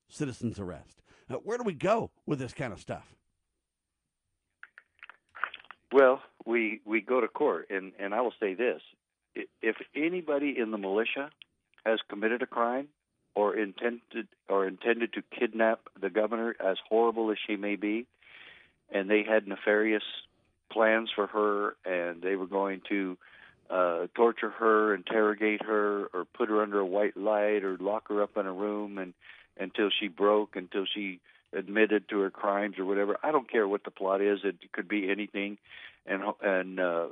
citizen's arrest. Uh, where do we go with this kind of stuff? Well, we we go to court, and and I will say this: if anybody in the militia has committed a crime or intended or intended to kidnap the governor, as horrible as she may be, and they had nefarious plans for her, and they were going to uh, torture her, interrogate her, or put her under a white light, or lock her up in a room and until she broke, until she admitted to her crimes or whatever. I don't care what the plot is. It could be anything, and and uh,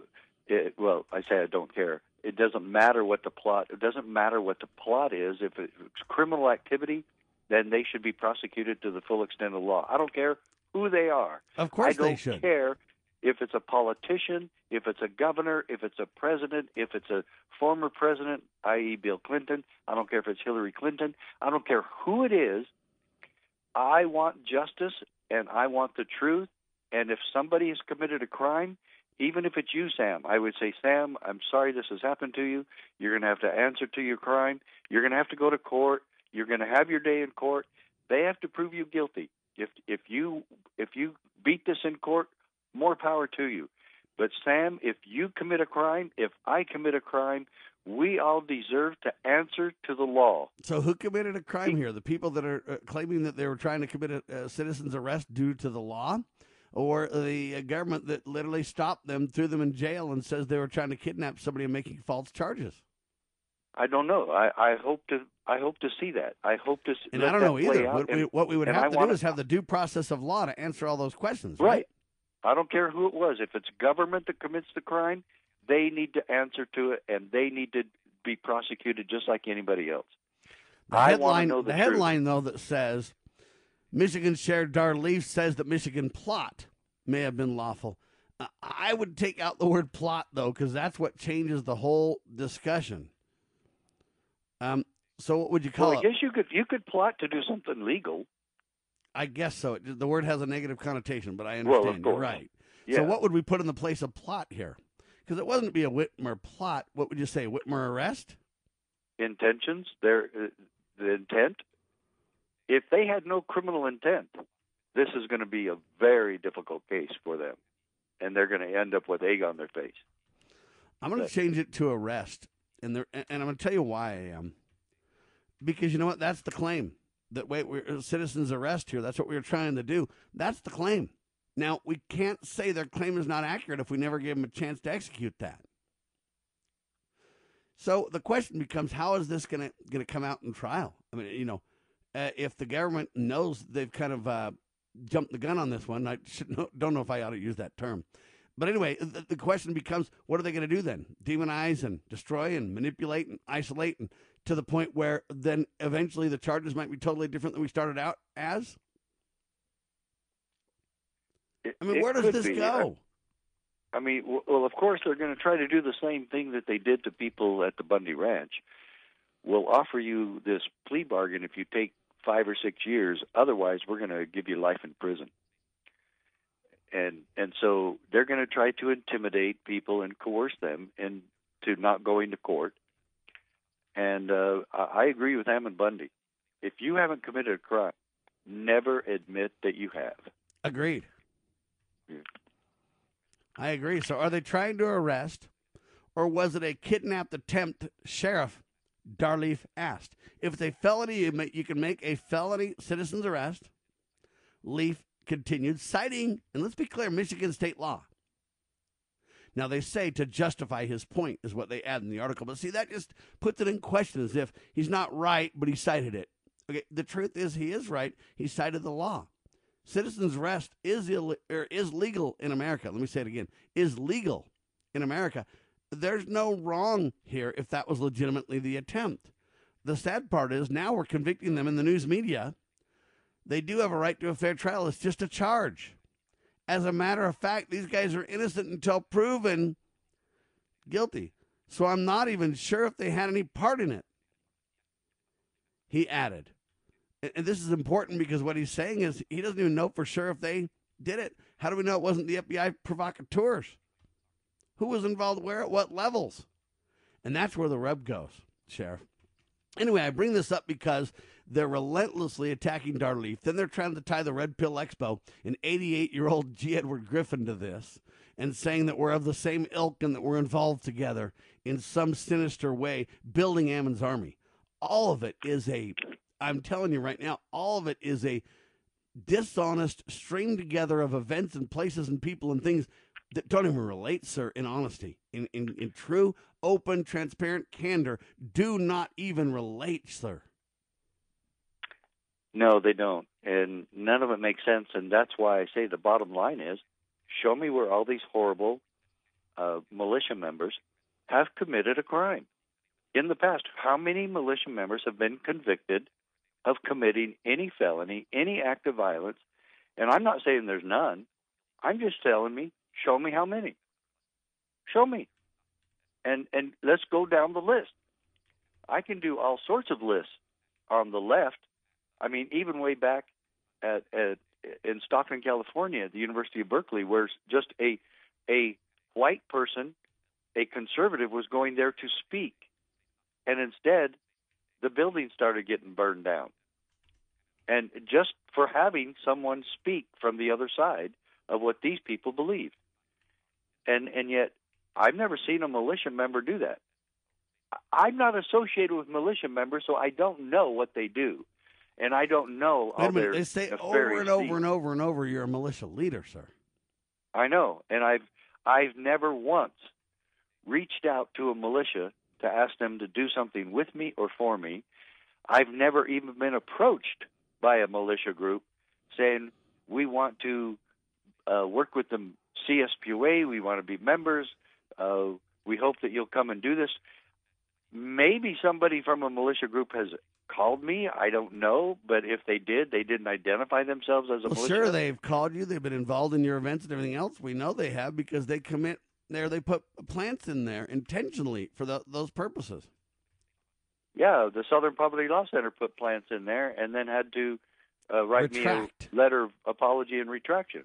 it, well, I say I don't care. It doesn't matter what the plot. It doesn't matter what the plot is. If it's criminal activity, then they should be prosecuted to the full extent of the law. I don't care who they are. Of course, I don't they should. care if it's a politician, if it's a governor, if it's a president, if it's a former president, i.e., Bill Clinton, I don't care if it's Hillary Clinton, I don't care who it is. I want justice and I want the truth. And if somebody has committed a crime, even if it's you, Sam, I would say, Sam, I'm sorry this has happened to you. You're going to have to answer to your crime. You're going to have to go to court. You're going to have your day in court. They have to prove you guilty. If if you if you beat this in court, more power to you. But Sam, if you commit a crime, if I commit a crime, we all deserve to answer to the law. So, who committed a crime here? The people that are uh, claiming that they were trying to commit a, a citizen's arrest due to the law, or the uh, government that literally stopped them, threw them in jail, and says they were trying to kidnap somebody and making false charges? I don't know. I, I hope to. I hope to see that. I hope to. And I don't know either. What, and, we, what we would have to do is have the due process of law to answer all those questions. Right. right. I don't care who it was. If it's government that commits the crime, they need to answer to it, and they need to be prosecuted just like anybody else. The I headline, the, the headline though that says Michigan Chair Dar Leaf says that Michigan plot may have been lawful. I would take out the word plot though, because that's what changes the whole discussion. Um, so what would you call well, it? I guess you could you could plot to do something legal. I guess so. The word has a negative connotation, but I understand. Well, You're right. Yeah. So what would we put in the place of plot here? Because it wasn't be a Whitmer plot. What would you say? Whitmer arrest? Intentions. Their uh, the intent. If they had no criminal intent, this is going to be a very difficult case for them, and they're going to end up with egg on their face. I'm going to change it to arrest, and there, and I'm going to tell you why I am. Because you know what? That's the claim that wait, we're uh, citizens arrest here. That's what we were trying to do. That's the claim. Now we can't say their claim is not accurate if we never gave them a chance to execute that. So the question becomes, how is this going to going to come out in trial? I mean, you know, uh, if the government knows they've kind of uh, jumped the gun on this one, I know, don't know if I ought to use that term. But anyway, the, the question becomes, what are they going to do then? Demonize and destroy and manipulate and isolate, and to the point where then eventually the charges might be totally different than we started out as. It, I mean, where does this be. go? I mean, well, of course, they're going to try to do the same thing that they did to people at the Bundy Ranch. We'll offer you this plea bargain if you take five or six years. Otherwise, we're going to give you life in prison. And and so they're going to try to intimidate people and coerce them into not going to court. And uh, I agree with Ammon Bundy. If you haven't committed a crime, never admit that you have. Agreed. Yeah. I agree. So are they trying to arrest, or was it a kidnapped attempt? Sheriff Dar Leaf asked. If it's a felony, you, may, you can make a felony citizen's arrest. Leaf continued, citing, and let's be clear, Michigan state law. Now, they say to justify his point is what they add in the article. But see, that just puts it in question as if he's not right, but he cited it. Okay, the truth is he is right. He cited the law. Citizen's arrest is Ill- or is legal in America. Let me say it again: is legal in America. There's no wrong here if that was legitimately the attempt. The sad part is now we're convicting them in the news media. They do have a right to a fair trial. It's just a charge. As a matter of fact, these guys are innocent until proven guilty. So I'm not even sure if they had any part in it. He added and this is important because what he's saying is he doesn't even know for sure if they did it. How do we know it wasn't the FBI provocateurs? Who was involved where at what levels? And that's where the rub goes, Sheriff. Anyway, I bring this up because they're relentlessly attacking Dar Leaf. Then they're trying to tie the Red Pill Expo, an 88 year old [laughs] G. Edward Griffin, to this and saying that we're of the same ilk and that we're involved together in some sinister way, building Ammon's army. All of it is a I'm telling you right now, all of it is a dishonest string together of events and places and people and things that don't even relate, sir, in honesty, in, in, in true, open, transparent candor, do not even relate, sir. No, they don't. And none of it makes sense. And that's why I say the bottom line is show me where all these horrible uh, militia members have committed a crime. In the past, how many militia members have been convicted of committing any felony, any act of violence. And I'm not saying there's none. I'm just telling me, show me how many. Show me. And and let's go down the list. I can do all sorts of lists on the left. I mean, even way back at, at in Stockton, California, at the University of Berkeley, where just a a white person, a conservative, was going there to speak, and instead the building started getting burned down. And just for having someone speak from the other side of what these people believe. And and yet I've never seen a militia member do that. I'm not associated with militia members, so I don't know what they do. And I don't know Wait a minute, they say over and over and over and over you're a militia leader, sir. I know. And I've I've never once reached out to a militia to ask them to do something with me or for me. I've never even been approached by a militia group saying, we want to uh, work with the CSPOA, we want to be members, uh, we hope that you'll come and do this. Maybe somebody from a militia group has called me. I don't know, but if they did, they didn't identify themselves as a well, militia. Sure, they've called you. They've been involved in your events and everything else. We know they have because they commit there. They put plants in there intentionally for the, those purposes. Yeah, the Southern Poverty Law Center put plants in there and then had to uh, write Retract. me a letter of apology and retraction.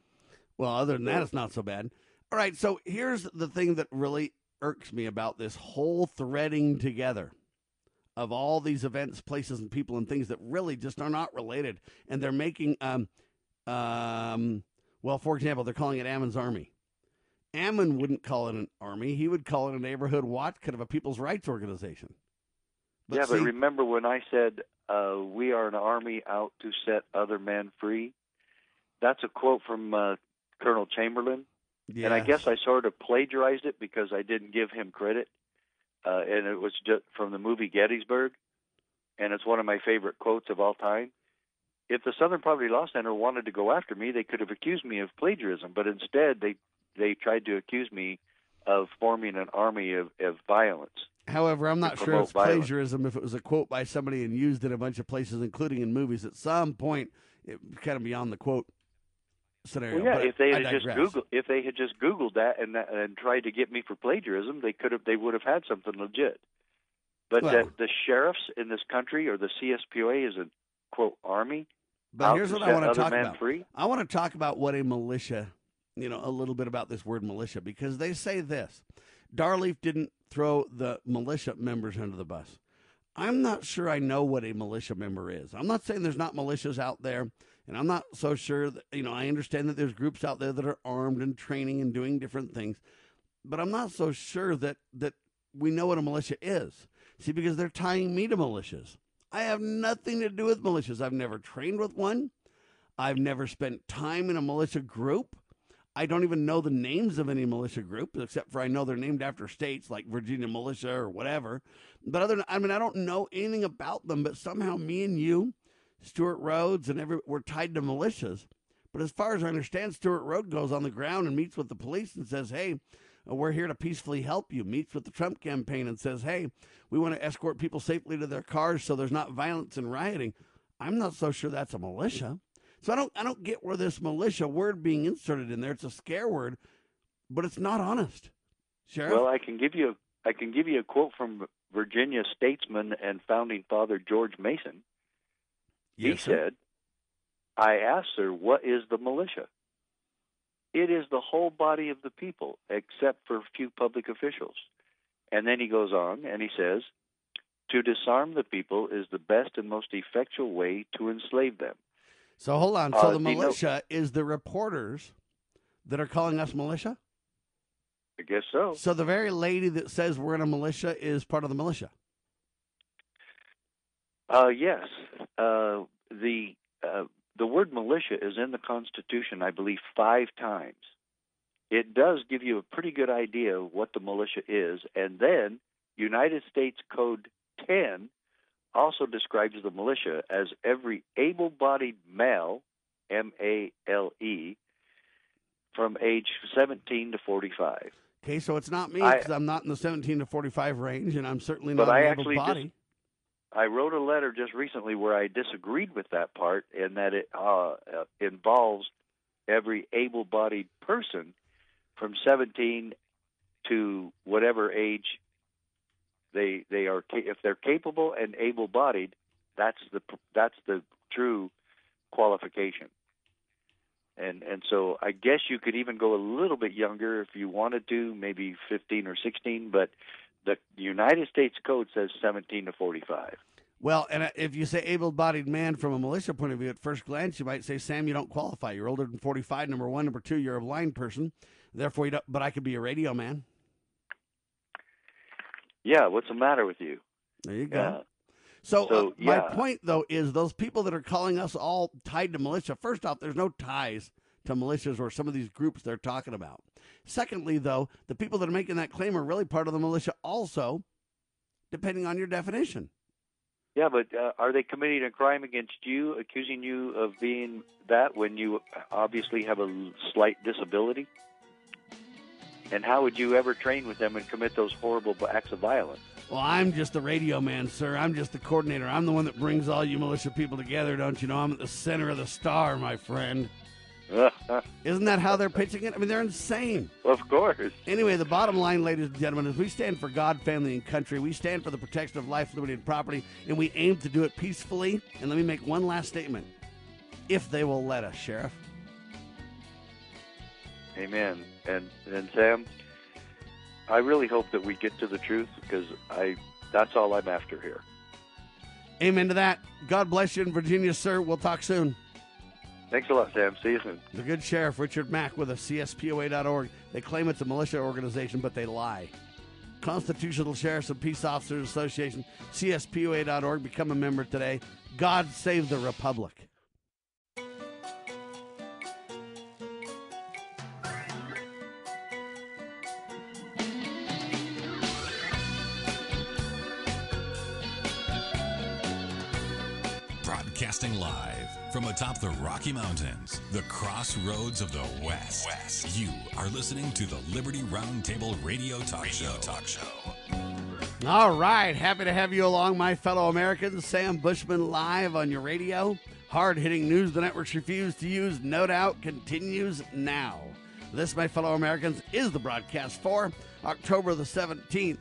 Well, other than that, it's not so bad. All right, so here's the thing that really irks me about this whole threading together of all these events, places, and people and things that really just are not related, and they're making, um, um, well, for example, they're calling it Ammon's Army. Ammon wouldn't call it an army; he would call it a neighborhood watch, kind of a people's rights organization. But yeah, see, but remember when I said uh, we are an army out to set other men free? That's a quote from uh, Colonel Chamberlain. And I guess I sort of plagiarized it because I didn't give him credit. Uh, and it was just from the movie Gettysburg, and it's one of my favorite quotes of all time. If the Southern Poverty Law Center wanted to go after me, they could have accused me of plagiarism, but instead they they tried to accuse me of forming an army of, of violence. However, I'm not sure it's plagiarism if it was a quote by somebody and used in a bunch of places, including in movies. At some point, it kind of beyond the quote scenario. Well, yeah, if they had just Googled, if they had just Googled that and and tried to get me for plagiarism, they could have they would have had something legit. But well, the, the sheriffs in this country or the CSPOA is a quote army. But here's what I want to talk about. Free? I want to talk about what a militia, you know, a little bit about this word militia because they say this. Dar Leaf didn't throw the militia members under the bus. I'm not sure I know what a militia member is. I'm not saying there's not militias out there, and I'm not so sure that, you know, I understand that there's groups out there that are armed and training and doing different things, but I'm not so sure that, that we know what a militia is. See, because they're tying me to militias. I have nothing to do with militias. I've never trained with one. I've never spent time in a militia group. I don't even know the names of any militia groups, except for I know they're named after states like Virginia Militia or whatever. But other than, I mean, I don't know anything about them, but somehow me and you, Stewart Rhodes, and every, we're tied to militias. But as far as I understand, Stewart Rhodes goes on the ground and meets with the police and says, hey, uh, we're here to peacefully help you. Meets with the Trump campaign and says, hey, we want to escort people safely to their cars so there's not violence and rioting. I'm not so sure that's a militia. So I don't I don't get where this militia word being inserted in there. It's a scare word, but it's not honest. Sheriff? Well, I can give you I can give you a quote from Virginia statesman and founding father George Mason. Yes, he said, I asked her, what is the militia? It is the whole body of the people, except for a few public officials. And then he goes on and he says, to disarm the people is the best and most effectual way to enslave them. So hold on. So uh, the militia know, is the reporters that are calling us militia? I guess so. So the very lady that says we're in a militia is part of the militia. Uh, yes. Uh, the uh, the word militia is in the Constitution, I believe, five times. It does give you a pretty good idea of what the militia is, and then United States Code 10 also describes the militia as every able bodied male, M A L E, from age 17 to 45. Okay, so it's not me because I'm not in the 17 to 45 range, and I'm certainly not an able body. Dis- I wrote a letter just recently where I disagreed with that part, and that it uh, uh, involves every able bodied person from 17 to whatever age they they are if they're capable and able-bodied, that's the that's the true qualification. And and so I guess you could even go a little bit younger if you wanted to, maybe 15 or 16, but the United States Code says 17 to 45. Well, and if you say able-bodied man from a militia point of view, at first glance, you might say, Sam, you don't qualify. You're older than 45. Number one, number two, you're a blind person. Therefore, you don't. But I could be a radio man. Yeah, what's the matter with you? There you go. Yeah. So, so uh, my point, though, is those people that are calling us all tied to militia. First off, there's no ties to militias or some of these groups they're talking about. Secondly, though, the people that are making that claim are really part of the militia, also, depending on your definition. Yeah, but uh, are they committing a crime against you, accusing you of being that when you obviously have a slight disability? And how would you ever train with them and commit those horrible acts of violence? Well, I'm just the radio man, sir. I'm just the coordinator. I'm the one that brings all you militia people together, don't you know? I'm at the center of the star, my friend. [laughs] Isn't that how they're pitching it? I mean, they're insane. Of course. Anyway, the bottom line, ladies and gentlemen, is we stand for God, family, and country. We stand for the protection of life, liberty, and property, and we aim to do it peacefully. And let me make one last statement if they will let us, Sheriff. Amen. And and Sam, I really hope that we get to the truth because I that's all I'm after here. Amen to that. God bless you in Virginia, sir. We'll talk soon. Thanks a lot, Sam. See you soon. The good sheriff, Richard Mack, with us, CSPOA.org. They claim it's a militia organization, but they lie. Constitutional Sheriffs and Peace Officers Association, CSPOA.org. Become a member today. God save the Republic. Broadcasting live from atop the Rocky Mountains, the crossroads of the West. West. You are listening to the Liberty Roundtable Radio Talk radio Show. Talk Show. All right, happy to have you along, my fellow Americans. Sam Bushman live on your radio. Hard hitting news the networks refuse to use, no doubt, continues now. This, my fellow Americans, is the broadcast for October the 17th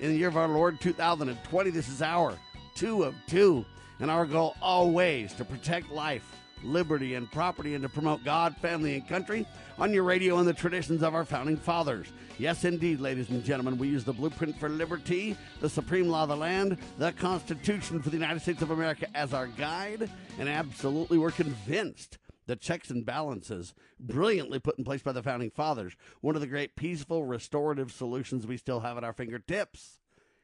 in the year of our Lord 2020. This is our two of two, and our goal always to protect life, liberty, and property, and to promote God, family, and country on your radio and the traditions of our founding fathers. Yes, indeed, ladies and gentlemen, we use the blueprint for liberty, the supreme law of the land, the Constitution for the United States of America as our guide, and absolutely we're convinced the checks and balances brilliantly put in place by the founding fathers, one of the great peaceful restorative solutions we still have at our fingertips.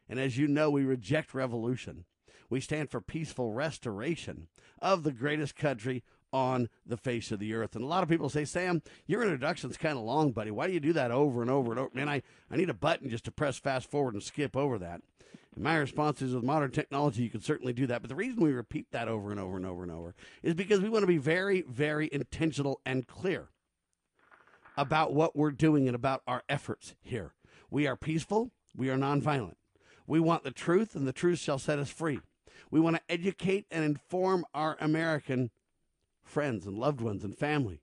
And as you know, we reject revolution. We stand for peaceful restoration of the greatest country on the face of the earth. And a lot of people say, Sam, your introduction's kind of long, buddy. Why do you do that over and over and over? Man, I, I need a button just to press fast forward and skip over that. And my response is with modern technology, you can certainly do that. But the reason we repeat that over and over and over and over is because we want to be very, very intentional and clear about what we're doing and about our efforts here. We are peaceful, we are nonviolent. We want the truth, and the truth shall set us free. We want to educate and inform our American friends and loved ones and family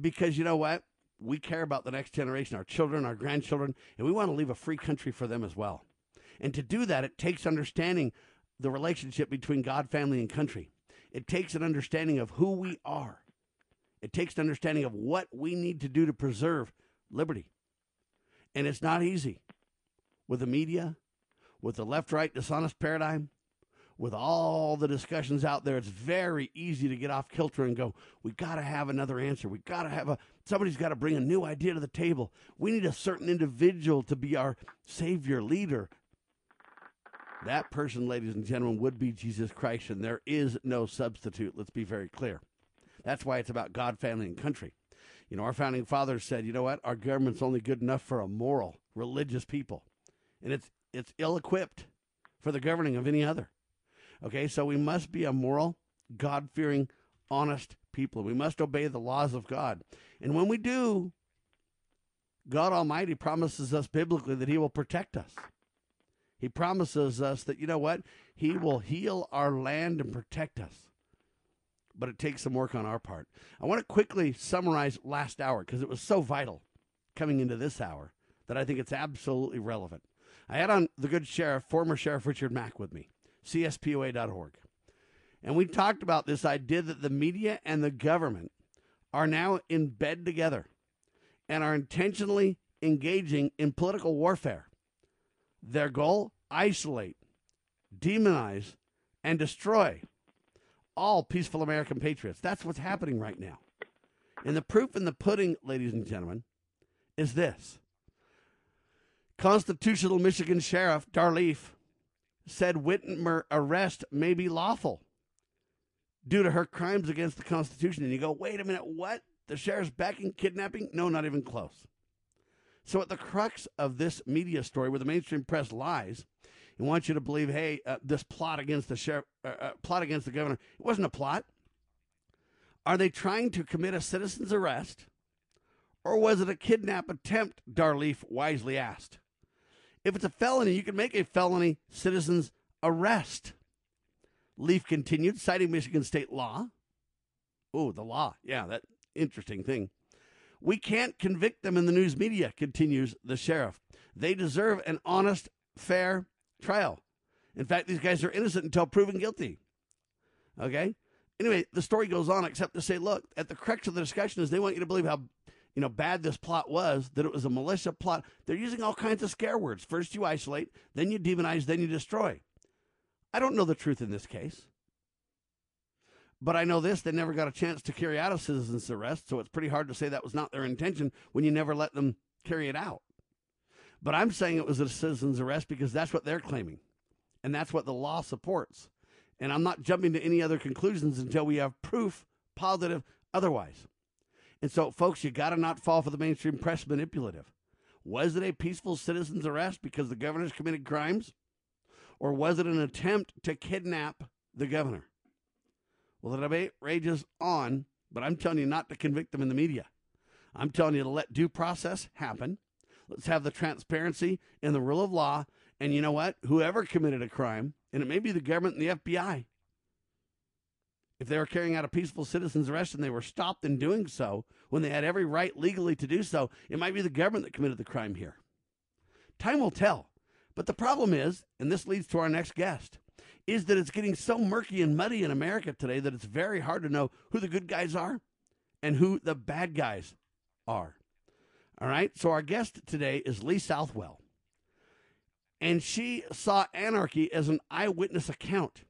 because you know what? We care about the next generation, our children, our grandchildren, and we want to leave a free country for them as well. And to do that, it takes understanding the relationship between God, family, and country. It takes an understanding of who we are. It takes an understanding of what we need to do to preserve liberty. And it's not easy with the media, with the left right dishonest paradigm, with all the discussions out there, it's very easy to get off kilter and go, we got to have another answer. We got to have a, somebody's got to bring a new idea to the table. We need a certain individual to be our savior, leader. That person, ladies and gentlemen, would be Jesus Christ, and there is no substitute. Let's be very clear. That's why it's about God, family, and country. You know, our founding fathers said, you know what? Our government's only good enough for a moral, religious people. And it's it's ill equipped for the governing of any other. Okay, so we must be a moral, God fearing, honest people. We must obey the laws of God. And when we do, God Almighty promises us biblically that He will protect us. He promises us that, you know what? He will heal our land and protect us. But it takes some work on our part. I want to quickly summarize last hour because it was so vital coming into this hour that I think it's absolutely relevant. I had on the good sheriff, former Sheriff Richard Mack, with me, cspoa.org. And we talked about this idea that the media and the government are now in bed together and are intentionally engaging in political warfare. Their goal isolate, demonize, and destroy all peaceful American patriots. That's what's happening right now. And the proof in the pudding, ladies and gentlemen, is this Constitutional Michigan Sheriff Dar Leaf said Whitmer arrest may be lawful due to her crimes against the Constitution. And you go, wait a minute, what? The sheriff's backing kidnapping? No, not even close. So, at the crux of this media story, where the mainstream press lies and wants you to believe, hey, uh, this plot against the sheriff, uh, uh, plot against the governor, it wasn't a plot. Are they trying to commit a citizen's arrest, or was it a kidnap attempt? Dar Leaf wisely asked. If it's a felony, you can make a felony citizen's arrest. Leaf continued, citing Michigan state law. Oh, the law. Yeah, that interesting thing. We can't convict them in the news media, continues the sheriff. They deserve an honest, fair trial. In fact, these guys are innocent until proven guilty. Okay? Anyway, the story goes on, except to say, look, at the crux of the discussion is they want you to believe how you know, bad this plot was, that it was a militia plot. They're using all kinds of scare words. First you isolate, then you demonize, then you destroy. I don't know the truth in this case. But I know this, they never got a chance to carry out a citizen's arrest, so it's pretty hard to say that was not their intention when you never let them carry it out. But I'm saying it was a citizen's arrest because that's what they're claiming. And that's what the law supports. And I'm not jumping to any other conclusions until we have proof positive otherwise. And so, folks, you got to not fall for the mainstream press manipulative. Was it a peaceful citizen's arrest because the governor's committed crimes? Or was it an attempt to kidnap the governor? Well, the debate rages on, but I'm telling you not to convict them in the media. I'm telling you to let due process happen. Let's have the transparency and the rule of law. And you know what? Whoever committed a crime, and it may be the government and the FBI, if they were carrying out a peaceful citizen's arrest and they were stopped in doing so when they had every right legally to do so, it might be the government that committed the crime here. Time will tell. But the problem is, and this leads to our next guest, is that it's getting so murky and muddy in America today that it's very hard to know who the good guys are and who the bad guys are. All right. So our guest today is Lee Southwell. And she saw anarchy as an eyewitness account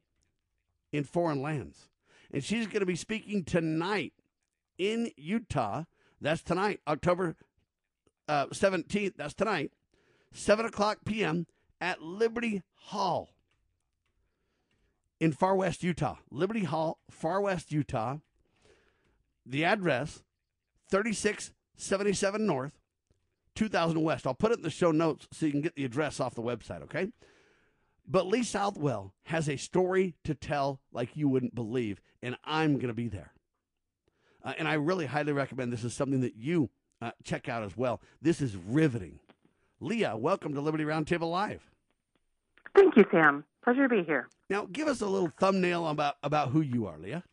in foreign lands. And she's going to be speaking tonight in Utah. That's tonight, October uh, 17th. That's tonight, 7 o'clock p.m. at Liberty Hall in Farr West, Utah. Liberty Hall, Farr West, Utah. The address 3677 North, 2000 West. I'll put it in the show notes so you can get the address off the website, okay? But Lee Southwell has a story to tell like you wouldn't believe, and I'm going to be there. Uh, and I really highly recommend this is something that you uh, check out as well. This is riveting. Leah, welcome to Liberty Roundtable Live. Thank you, Sam. Pleasure to be here. Now, give us a little thumbnail about, about who you are, Leah.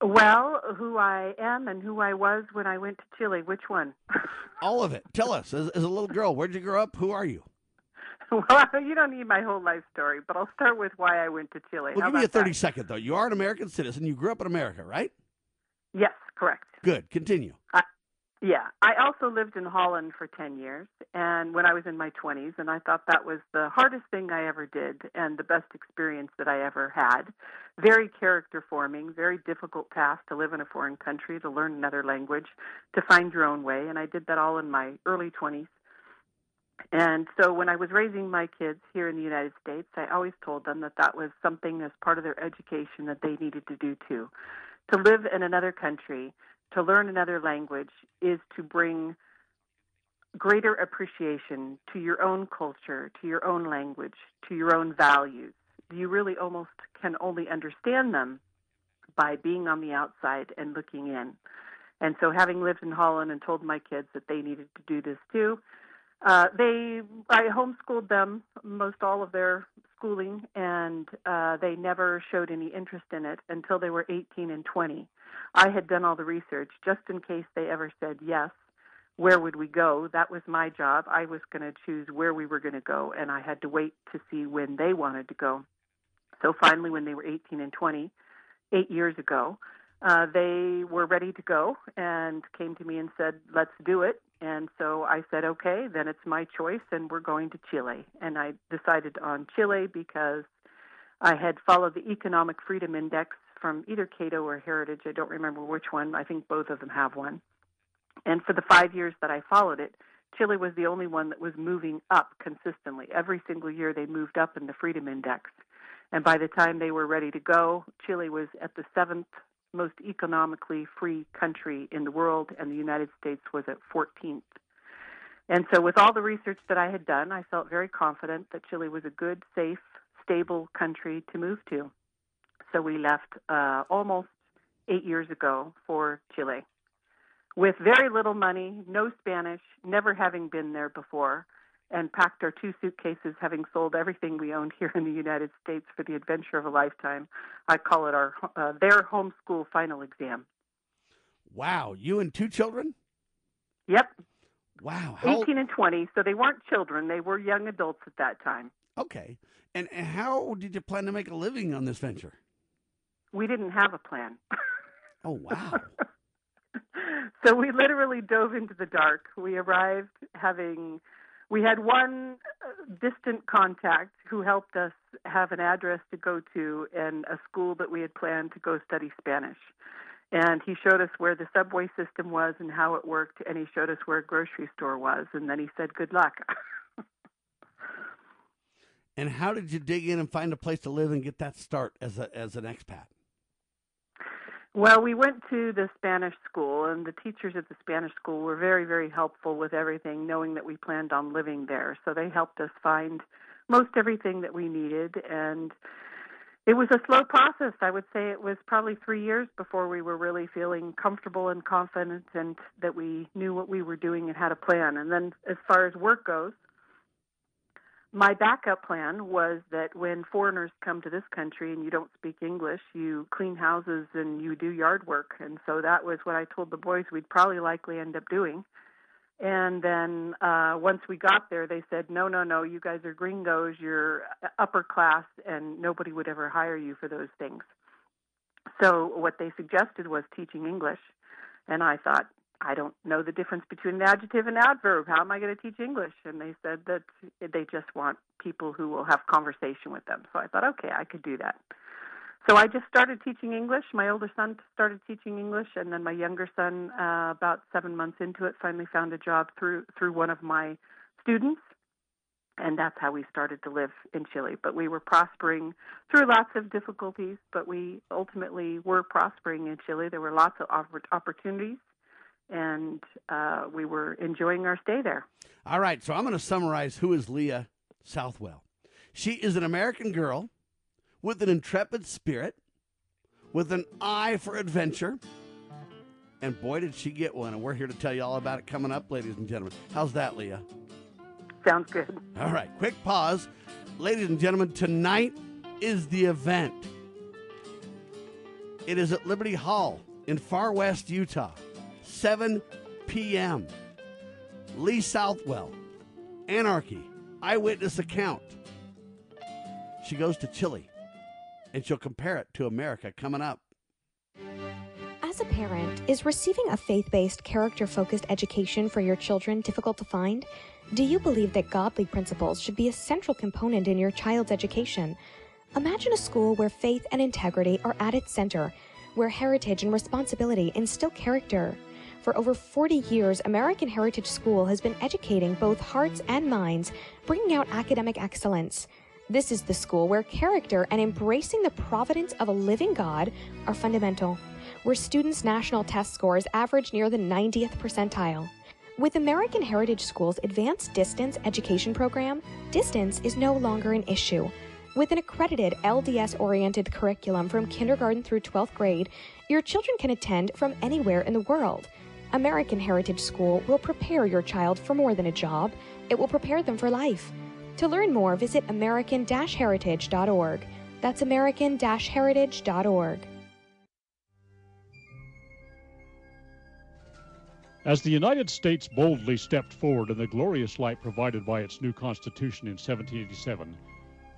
Well, who I am and who I was when I went to Chile. Which one? [laughs] All of it. Tell us, as, as a little girl, where'd you grow up? Who are you? [laughs] Well, you don't need my whole life story, but I'll start with why I went to Chile. Well, How give me a about that? 30 second, though. You are an American citizen. You grew up in America, right? Yes, correct. Good. Continue. I, yeah, I also lived in Holland for 10 years, and when I was in my 20s, and I thought that was the hardest thing I ever did and the best experience that I ever had. Very character forming, very difficult task to live in a foreign country, to learn another language, to find your own way, and I did that all in my early 20s. And so when I was raising my kids here in the United States, I always told them that that was something as part of their education that they needed to do too. To live in another country, to learn another language is to bring greater appreciation to your own culture, to your own language, to your own values. You really almost can only understand them by being on the outside and looking in. And so, having lived in Holland and told my kids that they needed to do this too, uh, they I homeschooled them most all of their schooling, and uh, they never showed any interest in it until they were 18 and 20. I had done all the research just in case they ever said yes. Where would we go? That was my job. I was going to choose where we were going to go, and I had to wait to see when they wanted to go. So finally, when they were 18 and 20, eight years ago, uh, they were ready to go and came to me and said, "Let's do it." And so I said, "Okay, then it's my choice, and we're going to Chile." And I decided on Chile because I had followed the Economic Freedom Index from either Cato or Heritage. I don't remember which one. I think both of them have one. And for the five years that I followed it, Chile was the only one that was moving up consistently. Every single year they moved up in the Freedom Index. And by the time they were ready to go, Chile was at the seventh most economically free country in the world, and the United States was at 14th. And so, with all the research that I had done, I felt very confident that Chile was a good, safe, stable country to move to. So, we left uh, almost eight years ago for Chile with very little money, no Spanish, never having been there before, and packed our two suitcases, having sold everything we owned here in the United States for the adventure of a lifetime. I call it our uh, their homeschool final exam. Wow, you and two children? Yep. Wow, how, 18 and 20, so they weren't children, they were young adults at that time. okay. And, and how did you plan to make a living on this venture? We didn't have a plan. [laughs] Oh wow. so we literally dove into the dark. We arrived having we had one uh, distant contact who helped us have an address to go to and a school that we had planned to go study Spanish. And he showed us where the subway system was and how it worked, and he showed us where a grocery store was, and then he said, Good luck. [laughs] and how did you dig in and find a place to live and get that start as a as an expat? Well, we went to the Spanish school, and the teachers at the Spanish school were very, very helpful with everything, knowing that we planned on living there. So they helped us find most everything that we needed. And It was a slow process. I would say it was probably three years before we were really feeling comfortable and confident and that we knew what we were doing and had a plan. And then, as far as work goes, my backup plan was that when foreigners come to this country and you don't speak English, you clean houses and you do yard work. And so that was what I told the boys we'd probably likely end up doing. And then uh, once we got there, they said, no, no, no, you guys are gringos, you're upper class, and nobody would ever hire you for those things. So what they suggested was teaching English. And I thought, I don't know the difference between an adjective and adverb. How am I going to teach English? And they said that they just want people who will have conversation with them. So I thought, okay, I could do that. So I just started teaching English. My older son started teaching English, and then my younger son, uh, about seven months into it, finally found a job through through one of my students, and that's how we started to live in Chile. But we were prospering through lots of difficulties, but we ultimately were prospering in Chile. There were lots of opportunities, and uh, we were enjoying our stay there. All right, so I'm going to summarize who is Leah Southwell. She is an American girl with an intrepid spirit, with an eye for adventure. And boy, did she get one. And we're here to tell you all about it coming up, ladies and gentlemen. How's that, Leah? Sounds good. All right, quick pause. Ladies and gentlemen, tonight is the event. It is at Liberty Hall in Farr West, Utah, 7 p.m. Lee Southwell, Anarchy, Eyewitness Account. She goes to Chile and she'll compare it to America coming up. As a parent, is receiving a faith based, character focused education for your children difficult to find? Do you believe that godly principles should be a central component in your child's education? Imagine a school where faith and integrity are at its center, where heritage and responsibility instill character. For over 40 years, American Heritage School has been educating both hearts and minds, bringing out academic excellence. This is the school where character and embracing the providence of a living God are fundamental, where students' national test scores average near the 90th percentile. With American Heritage School's advanced distance education program, distance is no longer an issue. With an accredited LDS oriented curriculum from kindergarten through 12th grade, your children can attend from anywhere in the world. American Heritage School will prepare your child for more than a job, it will prepare them for life. To learn more, visit American Heritage.org. That's American Heritage.org. As the United States boldly stepped forward in the glorious light provided by its new Constitution in 1787,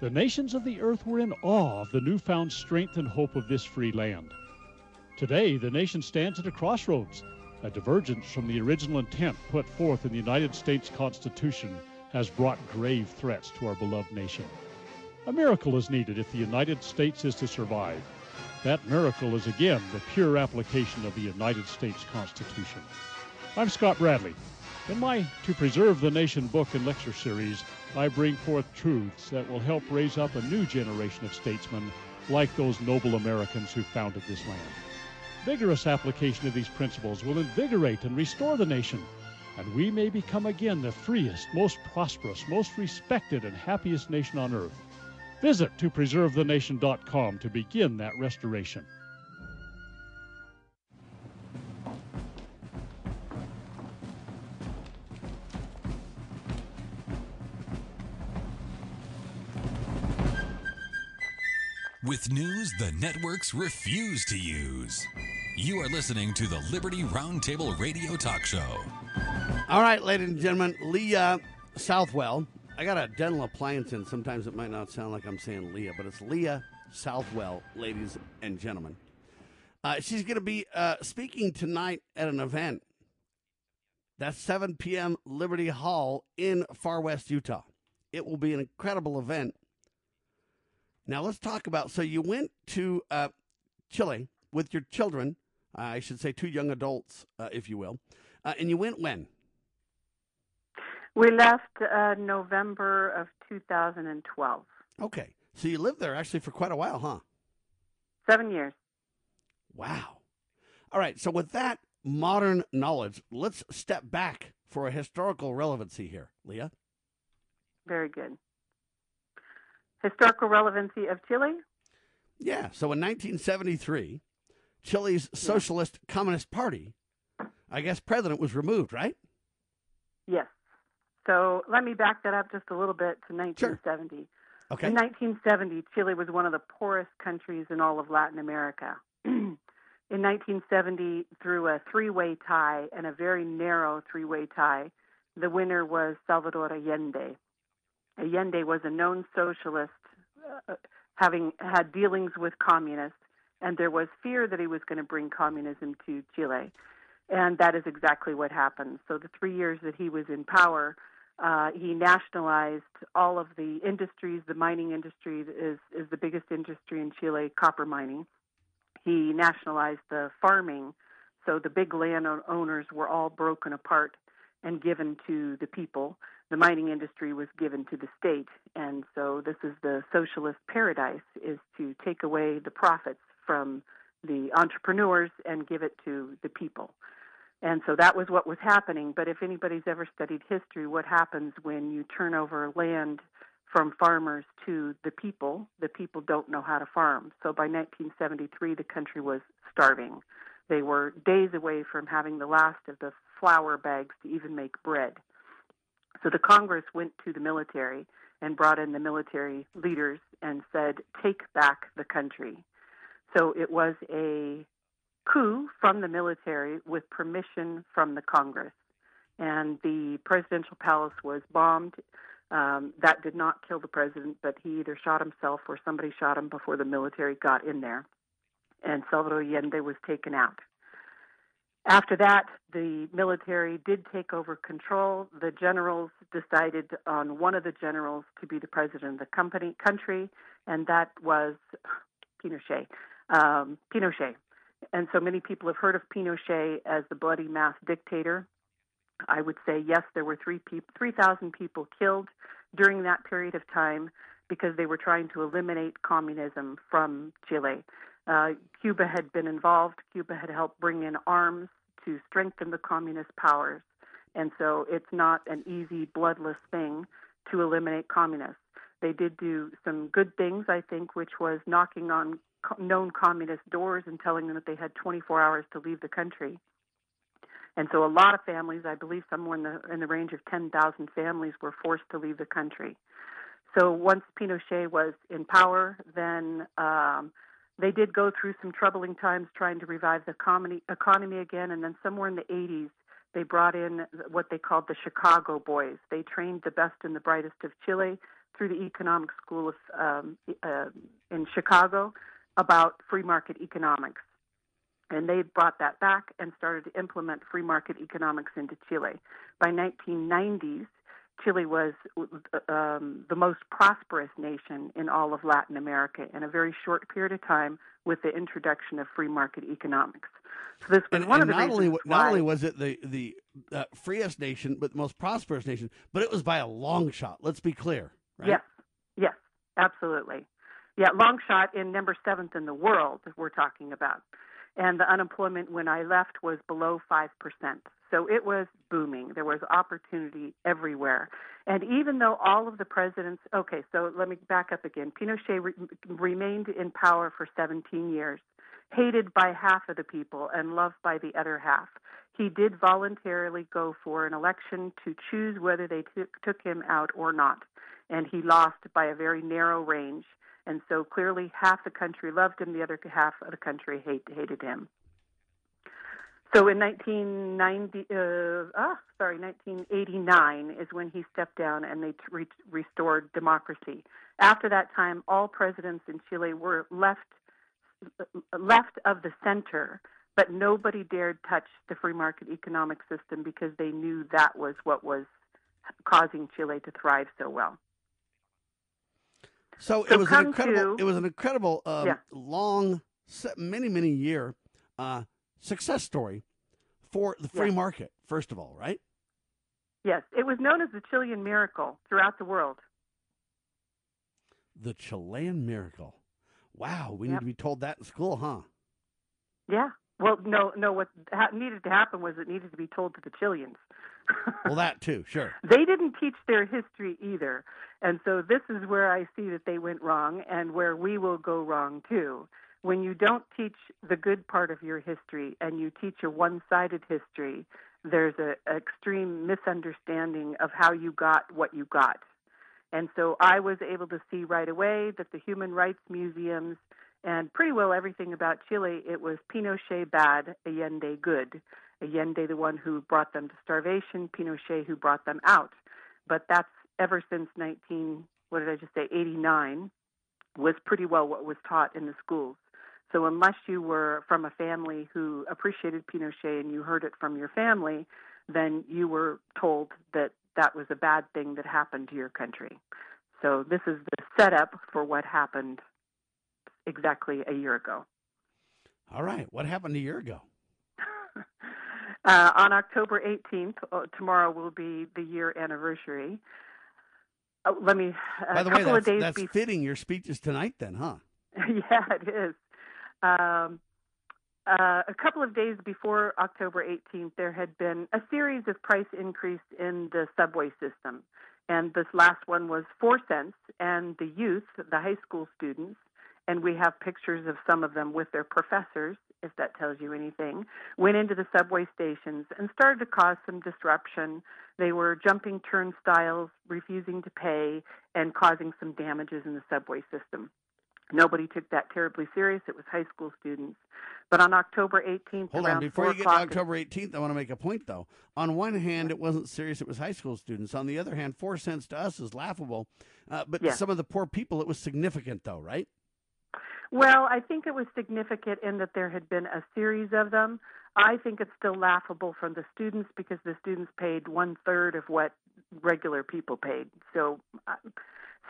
the nations of the earth were in awe of the newfound strength and hope of this free land. Today, the nation stands at a crossroads, a divergence from the original intent put forth in the United States Constitution has brought grave threats to our beloved nation. A miracle is needed if the United States is to survive. That miracle is again the pure application of the United States Constitution. I'm Scott Bradley. In my To Preserve the Nation book and lecture series, I bring forth truths that will help raise up a new generation of statesmen like those noble Americans who founded this land. Vigorous application of these principles will invigorate and restore the nation and we may become again the freest, most prosperous, most respected, and happiest nation on earth. Visit topreservethenation.com to begin that restoration. With news the networks refuse to use. You are listening to the Liberty Roundtable Radio Talk Show. All right, ladies and gentlemen, Leah Southwell. I got a dental appliance in. Sometimes it might not sound like I'm saying Leah, but it's Leah Southwell, ladies and gentlemen. Uh, she's going to be uh, speaking tonight at an event. That's 7 p.m. Liberty Hall in Farr West, Utah. It will be an incredible event. Now, let's talk about. So, you went to uh, Chile with your children, I should say two young adults, uh, if you will. Uh, and you went when? We left uh, November of 2012. Okay. So you lived there actually for quite a while, huh? Seven years. Wow. All right. So with that modern knowledge, let's step back for a historical relevancy here, Leah. Very good. Historical relevancy of Chile? Yeah. So in 1973, Chile's Socialist Communist Party, I guess, president was removed, right? Yes. So let me back that up just a little bit to 1970. Sure. Okay. In 1970, Chile was one of the poorest countries in all of Latin America. [clears throat] in 1970, through a three way tie and a very narrow three way tie, the winner was Salvador Allende. Allende was a known socialist, uh, having had dealings with communists, and there was fear that he was going to bring communism to Chile. And that is exactly what happened. So, the three years that he was in power, uh, he nationalized all of the industries. The mining industry is, is the biggest industry in Chile, copper mining. He nationalized the farming, so the big landowners were all broken apart and given to the people. The mining industry was given to the state, and so this is the socialist paradise: is to take away the profits from the entrepreneurs and give it to the people. And so that was what was happening. But if anybody's ever studied history, what happens when you turn over land from farmers to the people, the people don't know how to farm. So by 1973, the country was starving. They were days away from having the last of the flour bags to even make bread. So the Congress went to the military and brought in the military leaders and said, take back the country. So it was a coup from the military with permission from the Congress. And the presidential palace was bombed. Um, that did not kill the president, but he either shot himself or somebody shot him before the military got in there. And Salvador Allende was taken out. After that, the military did take over control. The generals decided on one of the generals to be the president of the company, country, and that was Pinochet. Um, Pinochet. And so many people have heard of Pinochet as the bloody mass dictator. I would say yes, there were three 3,000 people killed during that period of time because they were trying to eliminate communism from Chile. Uh, Cuba had been involved. Cuba had helped bring in arms to strengthen the communist powers. And so it's not an easy, bloodless thing to eliminate communists. They did do some good things, I think, which was knocking on known communist doors and telling them that they had 24 hours to leave the country. And so a lot of families, I believe somewhere in the in the range of 10,000 families were forced to leave the country. So once Pinochet was in power, then um, they did go through some troubling times trying to revive the economy, economy again. And then somewhere in the 80s, they brought in what they called the Chicago Boys. They trained the best and the brightest of Chile through the Economic School of, um, uh, in Chicago about free market economics. And they brought that back and started to implement free market economics into Chile. By 1990s, Chile was um, the most prosperous nation in all of Latin America in a very short period of time with the introduction of free market economics. So this was and, one and of the not only why, not only was it the the uh, freest nation, but the most prosperous nation, but it was by a long shot. Let's be clear, right? Yes, yes, absolutely. Yeah, long shot in number seventh in the world, we're talking about. And the unemployment when I left was below 5%. So it was booming. There was opportunity everywhere. And even though all of the presidents, okay, so let me back up again. Pinochet re- remained in power for 17 years, hated by half of the people and loved by the other half. He did voluntarily go for an election to choose whether they t- took him out or not. And he lost by a very narrow range. And so clearly half the country loved him, the other half of the country hate, hated him. So in 1990, uh, ah, sorry, 1989 is when he stepped down and they re- restored democracy. After that time, all presidents in Chile were left left of the center, but nobody dared touch the free market economic system because they knew that was what was causing Chile to thrive so well. So, So it was an incredible. to- it was an incredible, um, Yeah. long, many many year uh, success story for the free market. First of all, right? Yes, it was known as the Chilean miracle throughout the world. The Chilean miracle. Wow, we need to be told that in school, huh? Yeah. Well, no, no. What ha- needed to happen was it needed to be told to the Chileans. [laughs] well, that too, sure. They didn't teach their history either. And so this is where I see that they went wrong and where we will go wrong too. When you don't teach the good part of your history and you teach a one sided history, there's an extreme misunderstanding of how you got what you got. And so I was able to see right away that the human rights museums and pretty well everything about Chile, it was Pinochet bad, Allende good. Allende, the one who brought them to starvation, Pinochet, who brought them out. But that's ever since 19, what did I just say, 89, was pretty well what was taught in the schools. So unless you were from a family who appreciated Pinochet and you heard it from your family, then you were told that that was a bad thing that happened to your country. So this is the setup for what happened exactly a year ago. All right. What happened a year ago? [laughs] uh, on October 18th, uh, tomorrow will be the year anniversary. Uh, let me. By the way, that's, that's before... fitting. Your speech is tonight, then, huh? [laughs] yeah, it is. Um, uh, a couple of days before October 18th, there had been a series of price increase in the subway system. And this last one was four cents. And the youth, the high school students, and we have pictures of some of them with their professors, if that tells you anything, went into the subway stations and started to cause some disruption. They were jumping turnstiles, refusing to pay, and causing some damages in the subway system. Nobody took that terribly serious. It was high school students. But on October 18th, hold on. Before you get to October 18th, I want to make a point though. On one hand, it wasn't serious; it was high school students. On the other hand, four cents to us is laughable, uh, but yeah. some of the poor people, it was significant, though, right? Well, I think it was significant in that there had been a series of them. I think it's still laughable from the students because the students paid one third of what regular people paid. So. Uh,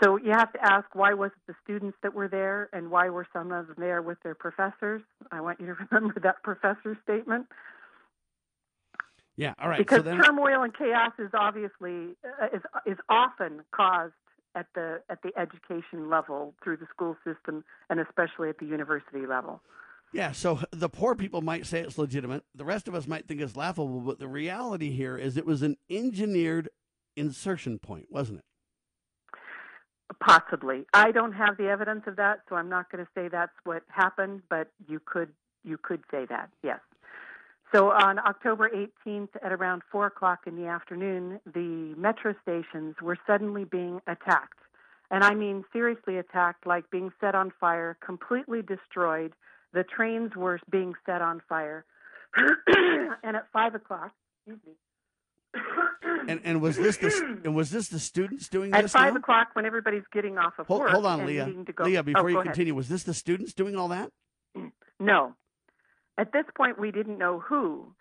so you have to ask why was it the students that were there and why were some of them there with their professors? I want you to [laughs] remember that professor statement. Yeah, all right. Because so then... turmoil and chaos is obviously uh, is is often caused at the at the education level through the school system and especially at the university level. Yeah, so the poor people might say it's legitimate. The rest of us might think it's laughable, but the reality here is it was an engineered insertion point, wasn't it? Possibly. I don't have the evidence of that, so I'm not going to say that's what happened, but you could you could say that, yes. So on October 18th at around 4 o'clock in the afternoon, the metro stations were suddenly being attacked. And I mean seriously attacked, like being set on fire, completely destroyed. The trains were being set on fire. [clears throat] and at 5 o'clock, excuse me, and and was this the and was this the students doing at this? At five now? o'clock, when everybody's getting off of hold, work. Hold on, Leah. Leah, before oh, you ahead. continue, was this the students doing all that? No. At this point, we didn't know who,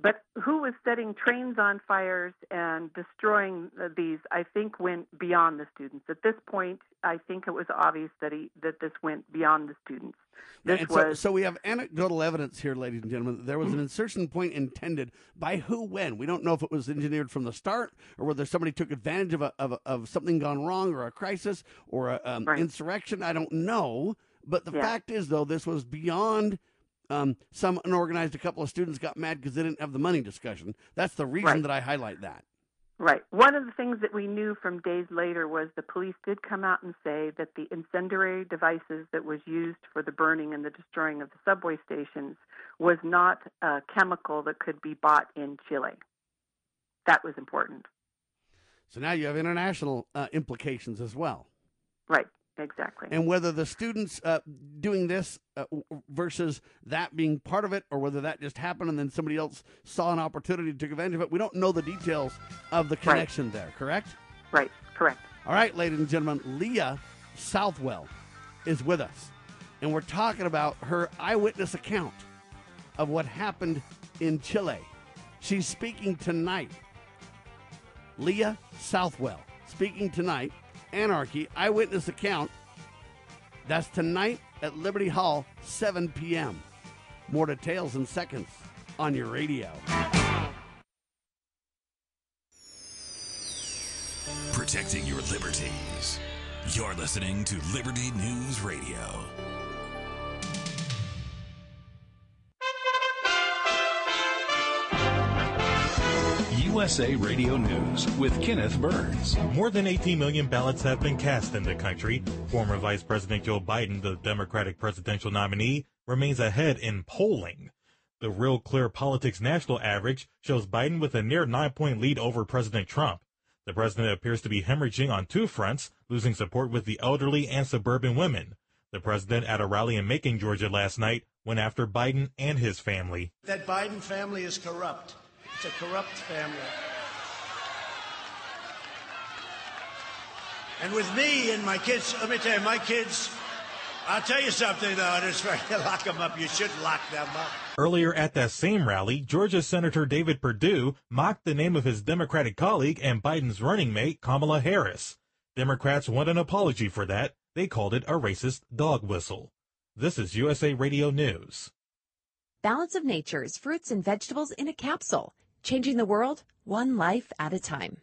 but who was setting trains on fires and destroying these, I think, went beyond the students. At this point, I think it was obvious that he, that this went beyond the students. This and was so, so we have anecdotal evidence here, ladies and gentlemen. There was an insertion point intended by who, when. We don't know if it was engineered from the start or whether somebody took advantage of a, of, a, of something gone wrong or a crisis or an um, right. insurrection. I don't know. But the Yeah. fact is, though, this was beyond um, some unorganized. A couple of students got mad because they didn't have the money discussion. That's the reason Right. that I highlight that. Right. One of the things that we knew from days later was the police did come out and say that the incendiary devices that was used for the burning and the destroying of the subway stations was not a chemical that could be bought in Chile. That was important. So now you have international uh, implications as well. Right. Exactly. and whether the students uh, doing this uh, versus that being part of it, or whether that just happened and then somebody else saw an opportunity to take advantage of it, we don't know the details of the connection there. Correct? Right. Correct. All right, ladies and gentlemen, Leah Southwell is with us, and we're talking about her eyewitness account of what happened in Chile. She's speaking tonight. Leah Southwell speaking tonight. Anarchy eyewitness account. That's tonight at Liberty Hall, 7 p.m. More details in seconds on your radio. Protecting your liberties. You're listening to Liberty News Radio. USA Radio News with Kenneth Burns. More than 18 million ballots have been cast in the country. Former Vice President Joe Biden, the Democratic presidential nominee, remains ahead in polling. The Real Clear Politics national average shows Biden with a near nine point lead over President Trump. The president appears to be hemorrhaging on two fronts, losing support with the elderly and suburban women. The president at a rally in Macon, Georgia last night went after Biden and his family. That Biden family is corrupt. It's a corrupt family. And with me and my kids, let me tell you, my kids, I'll tell you something though, it's [laughs] right to lock them up. You should lock them up. Earlier at that same rally, Georgia Senator David Perdue mocked the name of his Democratic colleague and Biden's running mate, Kamala Harris. Democrats want an apology for that. They called it a racist dog whistle. This is USA Radio News. Balance of Nature's fruits and vegetables in a capsule changing the world one life at a time.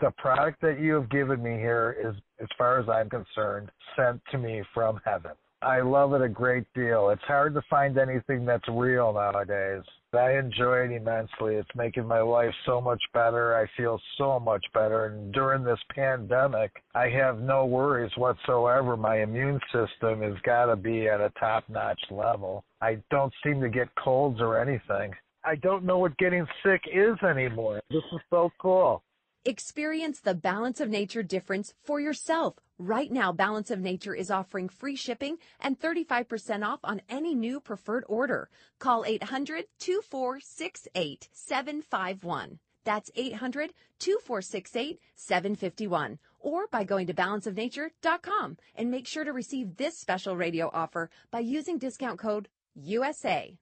The product that you have given me here is, as far as I'm concerned, sent to me from heaven. I love it a great deal. It's hard to find anything that's real nowadays. I enjoy it immensely. It's making my life so much better. I feel so much better. And during this pandemic, I have no worries whatsoever. My immune system has got to be at a top notch level. I don't seem to get colds or anything. I don't know what getting sick is anymore. This is so cool. Experience the Balance of Nature difference for yourself. Right now, Balance of Nature is offering free shipping and 35% off on any new preferred order. Call 800 2468 751. That's 800 2468 751. Or by going to balanceofnature.com and make sure to receive this special radio offer by using discount code USA.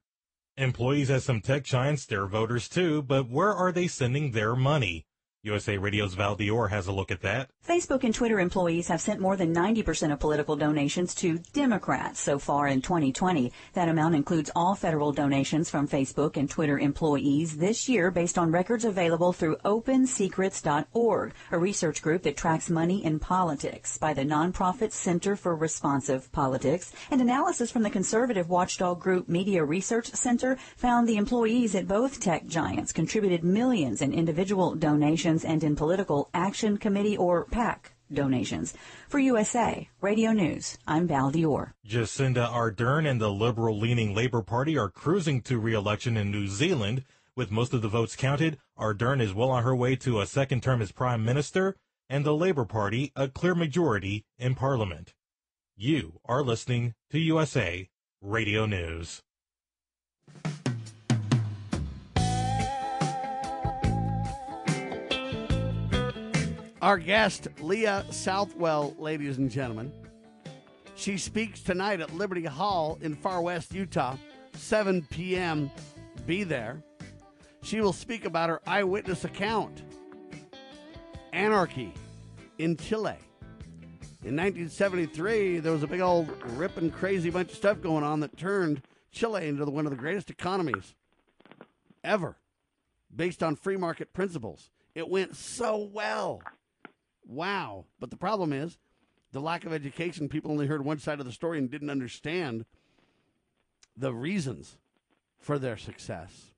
Employees at some tech giants, they're voters too, but where are they sending their money? USA Radio's Val Dior has a look at that. Facebook and Twitter employees have sent more than 90% of political donations to Democrats so far in 2020. That amount includes all federal donations from Facebook and Twitter employees this year based on records available through OpenSecrets.org, a research group that tracks money in politics by the nonprofit Center for Responsive Politics. And analysis from the conservative watchdog group Media Research Center found the employees at both tech giants contributed millions in individual donations and in Political Action Committee or PAC donations. For USA Radio News, I'm Val Dior. Jacinda Ardern and the liberal-leaning Labour Party are cruising to re-election in New Zealand. With most of the votes counted, Ardern is well on her way to a second term as Prime Minister, and the Labour Party a clear majority in Parliament. You are listening to USA Radio News. Our guest, Leah Southwell, ladies and gentlemen. She speaks tonight at Liberty Hall in Farr West Utah, 7 p.m. Be there. She will speak about her eyewitness account Anarchy in Chile. In 1973, there was a big old ripping crazy bunch of stuff going on that turned Chile into one of the greatest economies ever, based on free market principles. It went so well. Wow. But the problem is the lack of education. People only heard one side of the story and didn't understand the reasons for their success.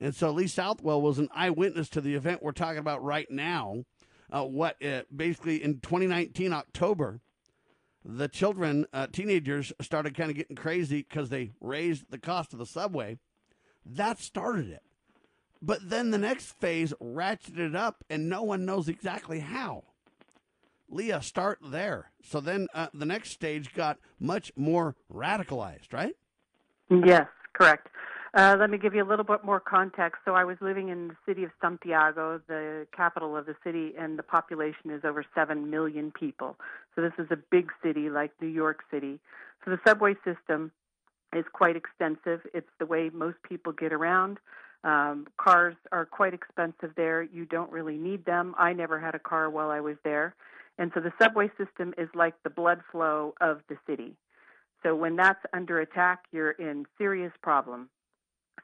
And so Lee Southwell was an eyewitness to the event we're talking about right now. Uh, what uh, basically in 2019 October, the children, uh, teenagers, started kind of getting crazy because they raised the cost of the subway. That started it. But then the next phase ratcheted up, and no one knows exactly how. Leah, start there. So then uh, the next stage got much more radicalized, right? Yes, correct. Uh, let me give you a little bit more context. So I was living in the city of Santiago, the capital of the city, and the population is over 7 million people. So this is a big city like New York City. So the subway system is quite extensive. It's the way most people get around. Um, cars are quite expensive there. You don't really need them. I never had a car while I was there. And so the subway system is like the blood flow of the city. So when that's under attack, you're in serious problem.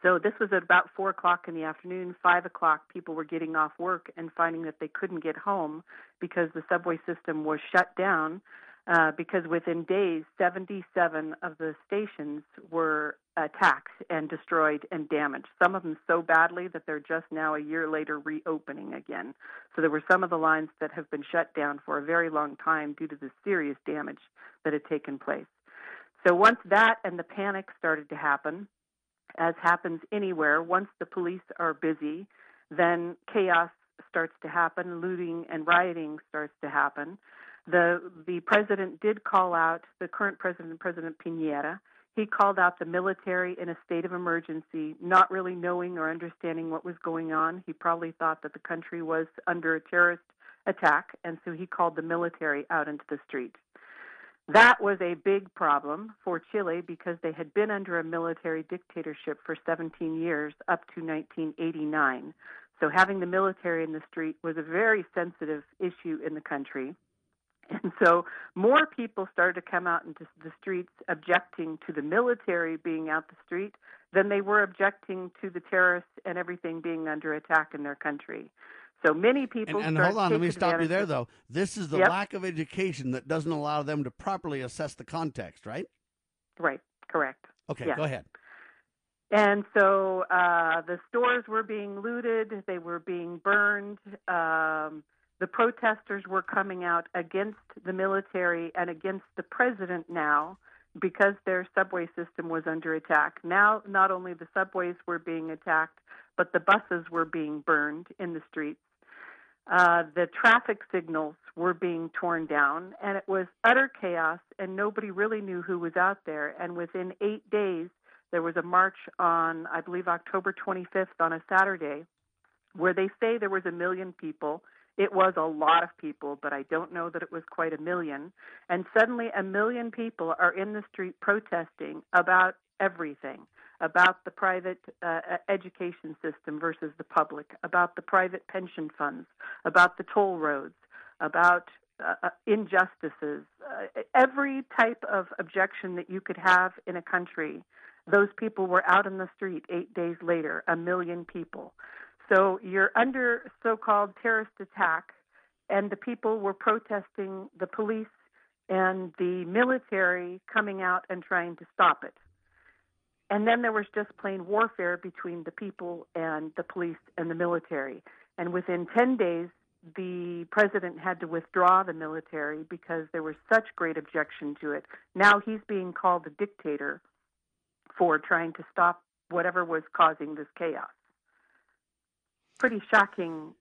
So this was at about four o'clock in the afternoon. Five o'clock, people were getting off work and finding that they couldn't get home because the subway system was shut down uh, because within days, 77 of the stations were attacked and destroyed and damaged. Some of them so badly that they're just now a year later reopening again. So there were some of the lines that have been shut down for a very long time due to the serious damage that had taken place. So once that and the panic started to happen, as happens anywhere, once the police are busy, then chaos starts to happen, looting and rioting starts to happen. The the president did call out the current president, President Piñera. He called out the military in a state of emergency, not really knowing or understanding what was going on. He probably thought that the country was under a terrorist attack, and so he called the military out into the street. That was a big problem for Chile because they had been under a military dictatorship for 17 years up to 1989. So having the military in the street was a very sensitive issue in the country. And [laughs] so more people started to come out into the streets objecting to the military being out the street than they were objecting to the terrorists and everything being under attack in their country. So many people. And, and hold on, let me stop you there, though. This is the yep. lack of education that doesn't allow them to properly assess the context, right? Right. Correct. Okay. yes. Go ahead. And so uh, the stores were being looted, they were being burned. Um, the protesters were coming out against the military and against the president now because their subway system was under attack. Now, not only the subways were being attacked, but the buses were being burned in the streets. Uh, the traffic signals were being torn down, and it was utter chaos, and nobody really knew who was out there. And within eight days, there was a march on, I believe, October 25th on a Saturday, where they say there was a million people. It was a lot of people, but I don't know that it was quite a million. And suddenly, a million people are in the street protesting about everything about the private uh, education system versus the public, about the private pension funds, about the toll roads, about uh, uh injustices, uh, every type of objection that you could have in a country those people were out in the street eight days later, a million people. So you're under so called terrorist attack, and the people were protesting the police and the military coming out and trying to stop it. And then there was just plain warfare between the people and the police and the military. And within 10 days, the president had to withdraw the military because there was such great objection to it. Now he's being called a dictator for trying to stop whatever was causing this chaos. Pretty shocking,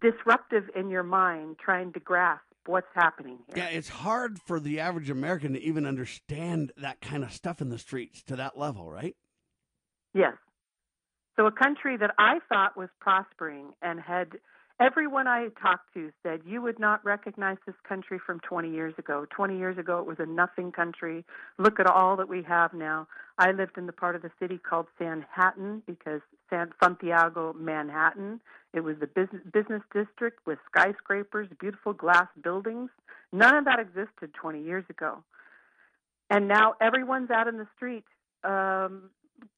disruptive in your mind, trying to grasp what's happening here. Yeah, it's hard for the average American to even understand that kind of stuff in the streets to that level, right? Yes. So, a country that I thought was prospering and had everyone I talked to said you would not recognize this country from 20 years ago. 20 years ago, it was a nothing country. Look at all that we have now. I lived in the part of the city called Sanhattan because San Santiago, Manhattan. It was the business, business district with skyscrapers, beautiful glass buildings. None of that existed 20 years ago. And now everyone's out in the street um,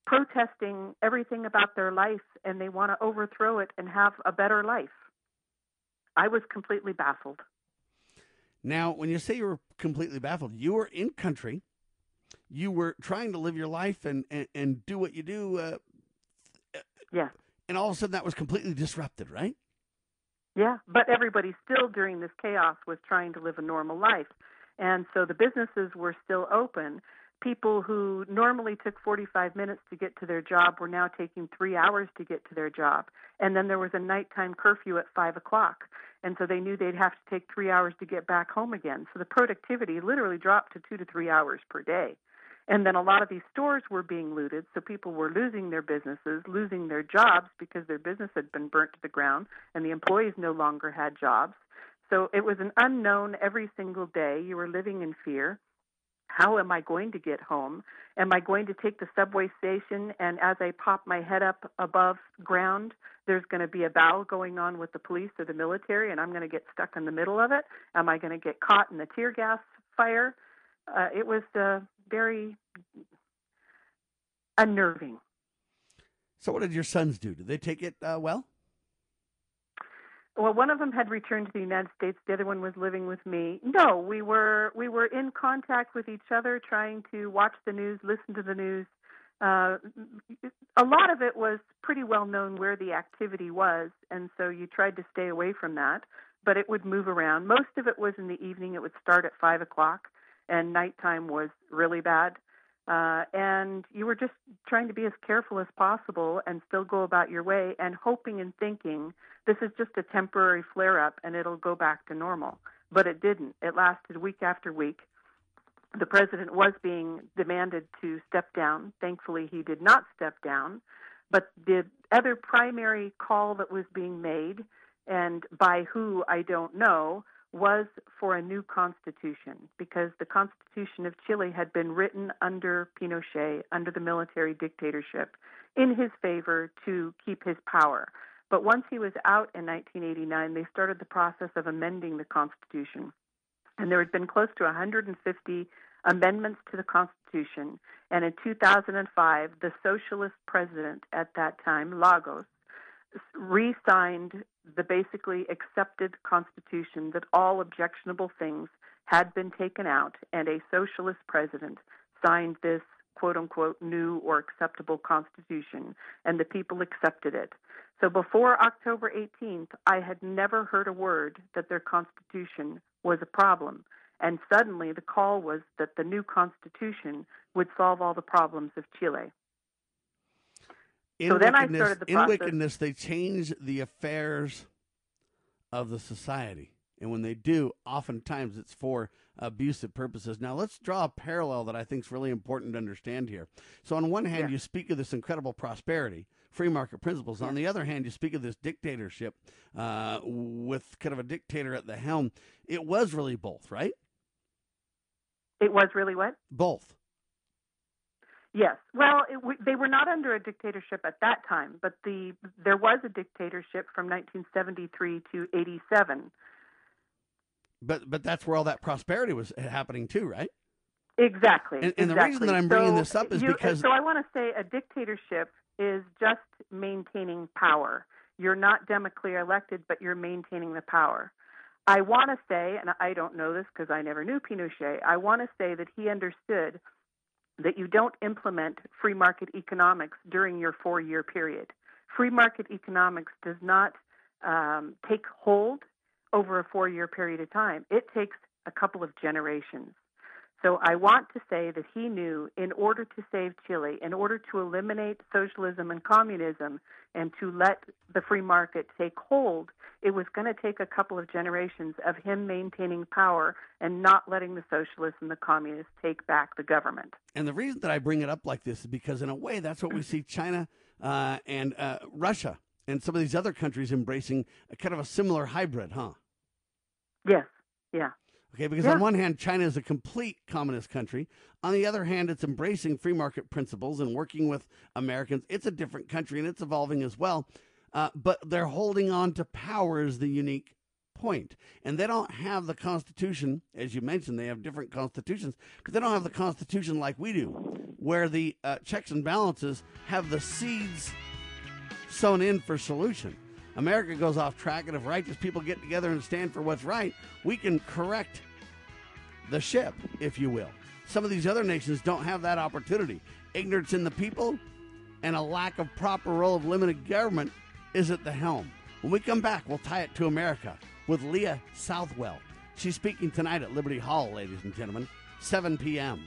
protesting everything about their life and they want to overthrow it and have a better life. I was completely baffled. Now, when you say you were completely baffled, you were in country, you were trying to live your life and, and, and do what you do. Uh, yeah. And all of a sudden that was completely disrupted, right? Yeah, but everybody still during this chaos was trying to live a normal life. And so the businesses were still open. People who normally took 45 minutes to get to their job were now taking three hours to get to their job. And then there was a nighttime curfew at 5 o'clock. And so they knew they'd have to take three hours to get back home again. So the productivity literally dropped to two to three hours per day. And then a lot of these stores were being looted, so people were losing their businesses, losing their jobs because their business had been burnt to the ground and the employees no longer had jobs. So it was an unknown every single day. You were living in fear. How am I going to get home? Am I going to take the subway station and as I pop my head up above ground, there's going to be a battle going on with the police or the military and I'm going to get stuck in the middle of it? Am I going to get caught in the tear gas fire? Uh, it was uh, very unnerving. So, what did your sons do? Did they take it uh, well? Well, one of them had returned to the United States. The other one was living with me. No, we were we were in contact with each other, trying to watch the news, listen to the news. Uh, a lot of it was pretty well known where the activity was, and so you tried to stay away from that. But it would move around. Most of it was in the evening. It would start at five o'clock, and nighttime was really bad. Uh, and you were just trying to be as careful as possible and still go about your way and hoping and thinking this is just a temporary flare up and it'll go back to normal. But it didn't. It lasted week after week. The president was being demanded to step down. Thankfully, he did not step down. But the other primary call that was being made, and by who I don't know, was for a new constitution because the Constitution of Chile had been written under Pinochet, under the military dictatorship, in his favor to keep his power. But once he was out in 1989, they started the process of amending the Constitution. And there had been close to 150 amendments to the Constitution. And in 2005, the socialist president at that time, Lagos, re signed the basically accepted constitution that all objectionable things had been taken out, and a socialist president signed this quote unquote new or acceptable constitution, and the people accepted it. So before October 18th, I had never heard a word that their constitution was a problem. And suddenly the call was that the new constitution would solve all the problems of Chile. In so then I started the process. In wickedness, they change the affairs of the society. And when they do, oftentimes it's for abusive purposes. Now, let's draw a parallel that I think is really important to understand here. So, on one hand, yeah. you speak of this incredible prosperity, free market principles. Yeah. On the other hand, you speak of this dictatorship uh, with kind of a dictator at the helm. It was really both, right? It was really what? Both. Yes. Well, it, we, they were not under a dictatorship at that time, but the there was a dictatorship from 1973 to 87. But but that's where all that prosperity was eh, happening too, right? Exactly. And, and exactly. the reason that I'm bringing so this up is you, because so I want to say a dictatorship is just maintaining power. You're not democratically elected, but you're maintaining the power. I want to say, and I don't know this because I never knew Pinochet. I want to say that he understood that you don't implement free market economics during your four year period. Free market economics does not um, take hold over a four year period of time, it takes a couple of generations. So I want to say that he knew in order to save Chile, in order to eliminate socialism and communism and to let the free market take hold, it was going to take a couple of generations of him maintaining power and not letting the socialists and the communists take back the government. And the reason that I bring it up like this is because, in a way, that's what we see China uh, and uh, Russia and some of these other countries embracing a kind of a similar hybrid, huh? Yes. Yeah. Okay, because yeah. on one hand, China is a complete communist country. On the other hand, it's embracing free market principles and working with Americans. It's a different country and it's evolving as well. Uh, but they're holding on to power is the unique point. And they don't have the Constitution, as you mentioned, they have different constitutions, because they don't have the Constitution like we do, where the uh, checks and balances have the seeds sown in for solution. America goes off track, and if righteous people get together and stand for what's right, we can correct the ship, if you will. Some of these other nations don't have that opportunity. Ignorance in the people and a lack of proper role of limited government is at the helm. When we come back, we'll tie it to America with Leah Southwell. She's speaking tonight at Liberty Hall, ladies and gentlemen, 7 p.m.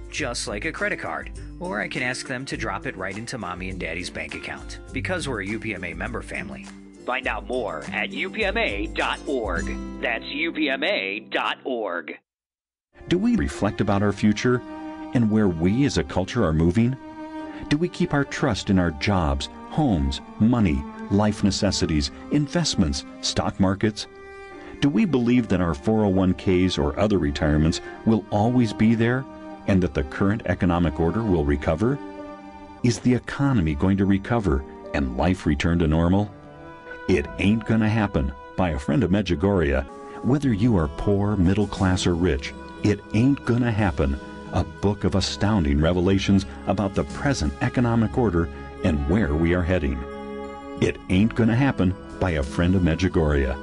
just like a credit card. Or I can ask them to drop it right into mommy and daddy's bank account because we're a UPMA member family. Find out more at upma.org. That's upma.org. Do we reflect about our future and where we as a culture are moving? Do we keep our trust in our jobs, homes, money, life necessities, investments, stock markets? Do we believe that our 401ks or other retirements will always be there and that the current economic order will recover? Is the economy going to recover and life return to normal? It Ain't Gonna Happen by a friend of Medjugorje. Whether you are poor, middle class, or rich, It Ain't Gonna Happen, a book of astounding revelations about the present economic order and where we are heading. It Ain't Gonna Happen by a friend of Medjugorje.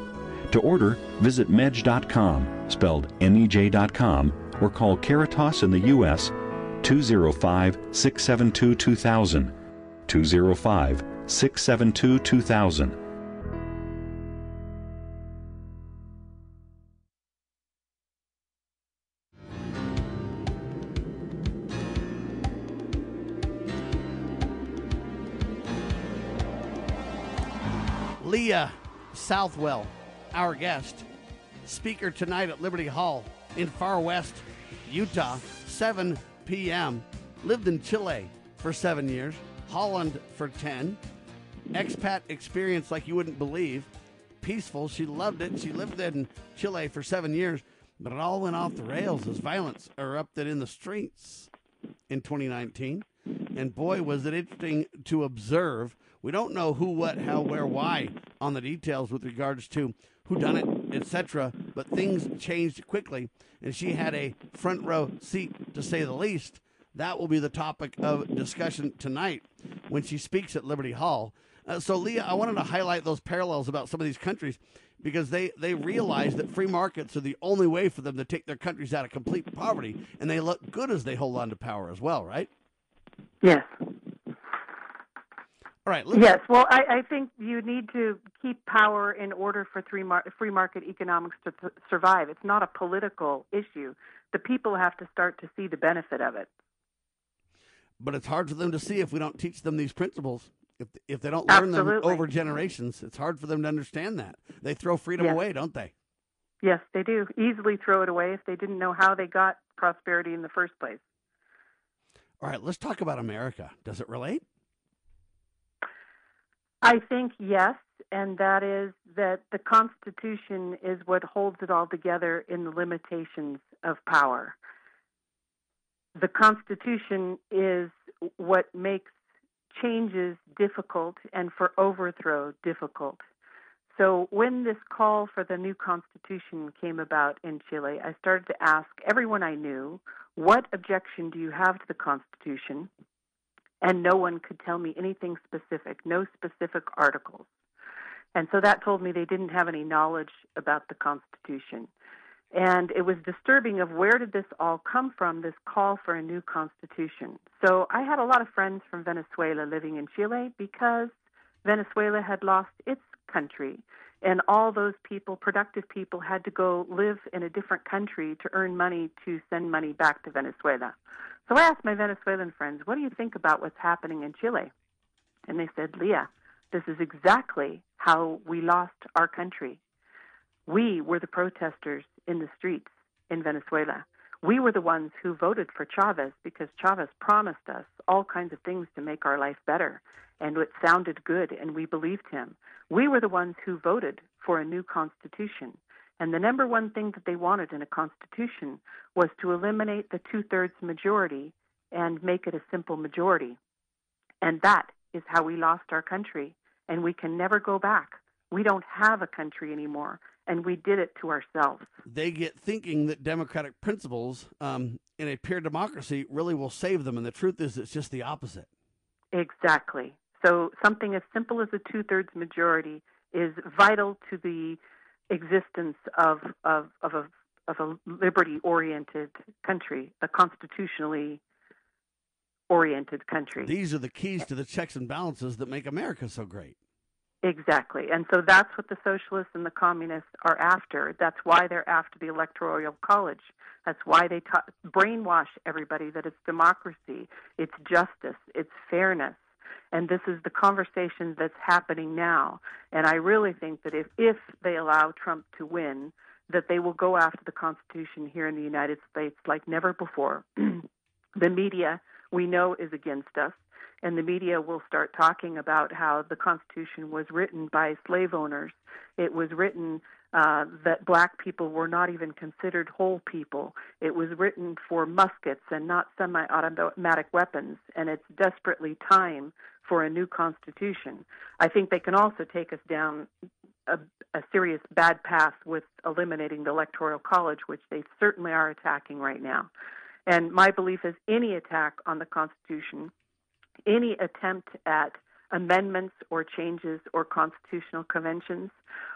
To order, visit mej.com, spelled M-E-J.com, or call Caritas in the U.S. 205-672-2000, 205-672-2000. Leah Southwell, our guest, speaker tonight at Liberty Hall in Farr West, Utah, 7 p.m. Lived in Chile for seven years, Holland for 10. Expat experience like you wouldn't believe. Peaceful. She loved it. She lived in Chile for seven years, but it all went off the rails as violence erupted in the streets in 2019. And boy, was it interesting to observe. We don't know who, what, how, where, why on the details with regards to who done it, etc. But things changed quickly, and she had a front row seat, to say the least. That will be the topic of discussion tonight when she speaks at Liberty Hall. Uh, so, Leah, I wanted to highlight those parallels about some of these countries because they, they realize that free markets are the only way for them to take their countries out of complete poverty, and they look good as they hold on to power as well, right? Yes. All right. let's- Yes. Well, I, I think you need to keep power in order for free, mar- free market economics to th- survive. It's not a political issue. The people have to start to see the benefit of it. But it's hard for them to see if we don't teach them these principles. If, if they don't learn them over generations, it's hard for them to understand that. They throw freedom Yes. away, don't they? Yes, they do. Easily throw it away if they didn't know how they got prosperity in the first place. All right, let's talk about America. Does it relate? I think yes, and that is that the Constitution is what holds it all together in the limitations of power. The Constitution is what makes changes difficult and for overthrow difficult. So when this call for the new Constitution came about in Chile, I started to ask everyone I knew, what objection do you have to the Constitution? And no one could tell me anything specific, no specific articles. And so that told me they didn't have any knowledge about the Constitution. And it was disturbing of where did this all come from, this call for a new constitution. So I had a lot of friends from Venezuela living in Chile because Venezuela had lost its country. And all those people, productive people, had to go live in a different country to earn money to send money back to Venezuela. So I asked my Venezuelan friends, what do you think about what's happening in Chile? And they said, Leah, this is exactly how we lost our country. We were the protesters in the streets in Venezuela. We were the ones who voted for Chavez because Chavez promised us all kinds of things to make our life better. And it sounded good, and we believed him. We were the ones who voted for a new constitution. And the number one thing that they wanted in a constitution was to eliminate the two thirds majority and make it a simple majority. And that is how we lost our country. And we can never go back. We don't have a country anymore. And we did it to ourselves. They get thinking that democratic principles um, in a pure democracy really will save them, and the truth is, it's just the opposite. Exactly. So something as simple as a two thirds majority is vital to the existence of of of a of a liberty oriented country, a constitutionally oriented country. These are the keys to the checks and balances that make America so great. Exactly. And so that's what the socialists and the communists are after. That's why they're after the Electoral College. That's why they ta- brainwash everybody that it's democracy, it's justice, it's fairness. And this is the conversation that's happening now. And I really think that if, if they allow Trump to win, that they will go after the Constitution here in the United States like never before. [clears throat] the media, we know, is against us and the media will start talking about how the Constitution was written by slave owners. It was written uh, that black people were not even considered whole people. It was written for muskets and not semi automatic weapons, and it's desperately time for a new Constitution. I think they can also take us down a, a serious bad path with eliminating the Electoral College, which they certainly are attacking right now. And my belief is any attack on the Constitution any attempt at amendments or changes or constitutional conventions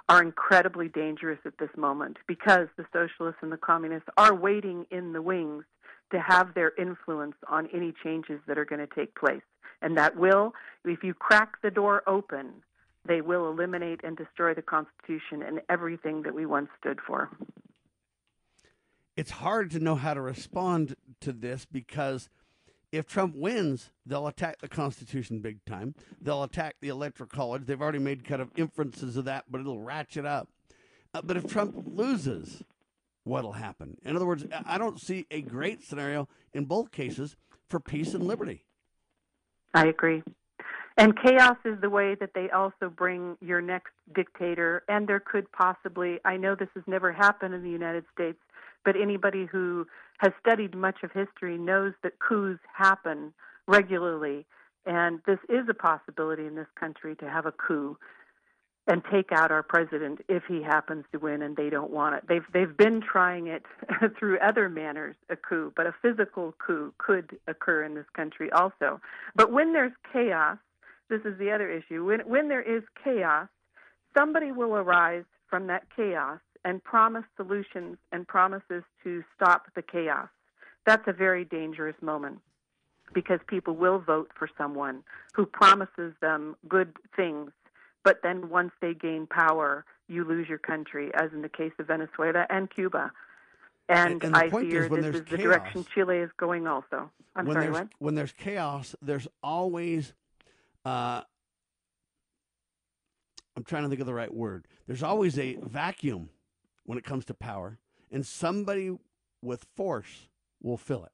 are incredibly dangerous at this moment because the socialists and the communists are waiting in the wings to have their influence on any changes that are going to take place. And that will, if you crack the door open, they will eliminate and destroy the Constitution and everything that we once stood for. It's hard to know how to respond to this because if Trump wins, they'll attack the Constitution big time. They'll attack the Electoral College. They've already made kind of inferences of that, but it'll ratchet up. Uh, but if Trump loses, what'll happen? In other words, I don't see a great scenario in both cases for peace and liberty. I agree. And chaos is the way that they also bring your next dictator. And there could possibly, I know this has never happened in the United States, but anybody who has studied much of history knows that coups happen regularly. And this is a possibility in this country to have a coup and take out our president if he happens to win and they don't want it. They've they've been trying it [laughs] through other manners, a coup, but a physical coup could occur in this country also. But when there's chaos, this is the other issue. When when there is chaos, somebody will arise from that chaos and promise solutions and promises to stop the chaos. That's a very dangerous moment because people will vote for someone who promises them good things, but then once they gain power, you lose your country, as in the case of Venezuela and Cuba. And, and, I fear is this is chaos, the direction Chile is going also. I'm when sorry, there's, what? When there's chaos, there's always uh, I'm trying to think of the right word. There's always a vacuum when it comes to power, and somebody with force will fill it.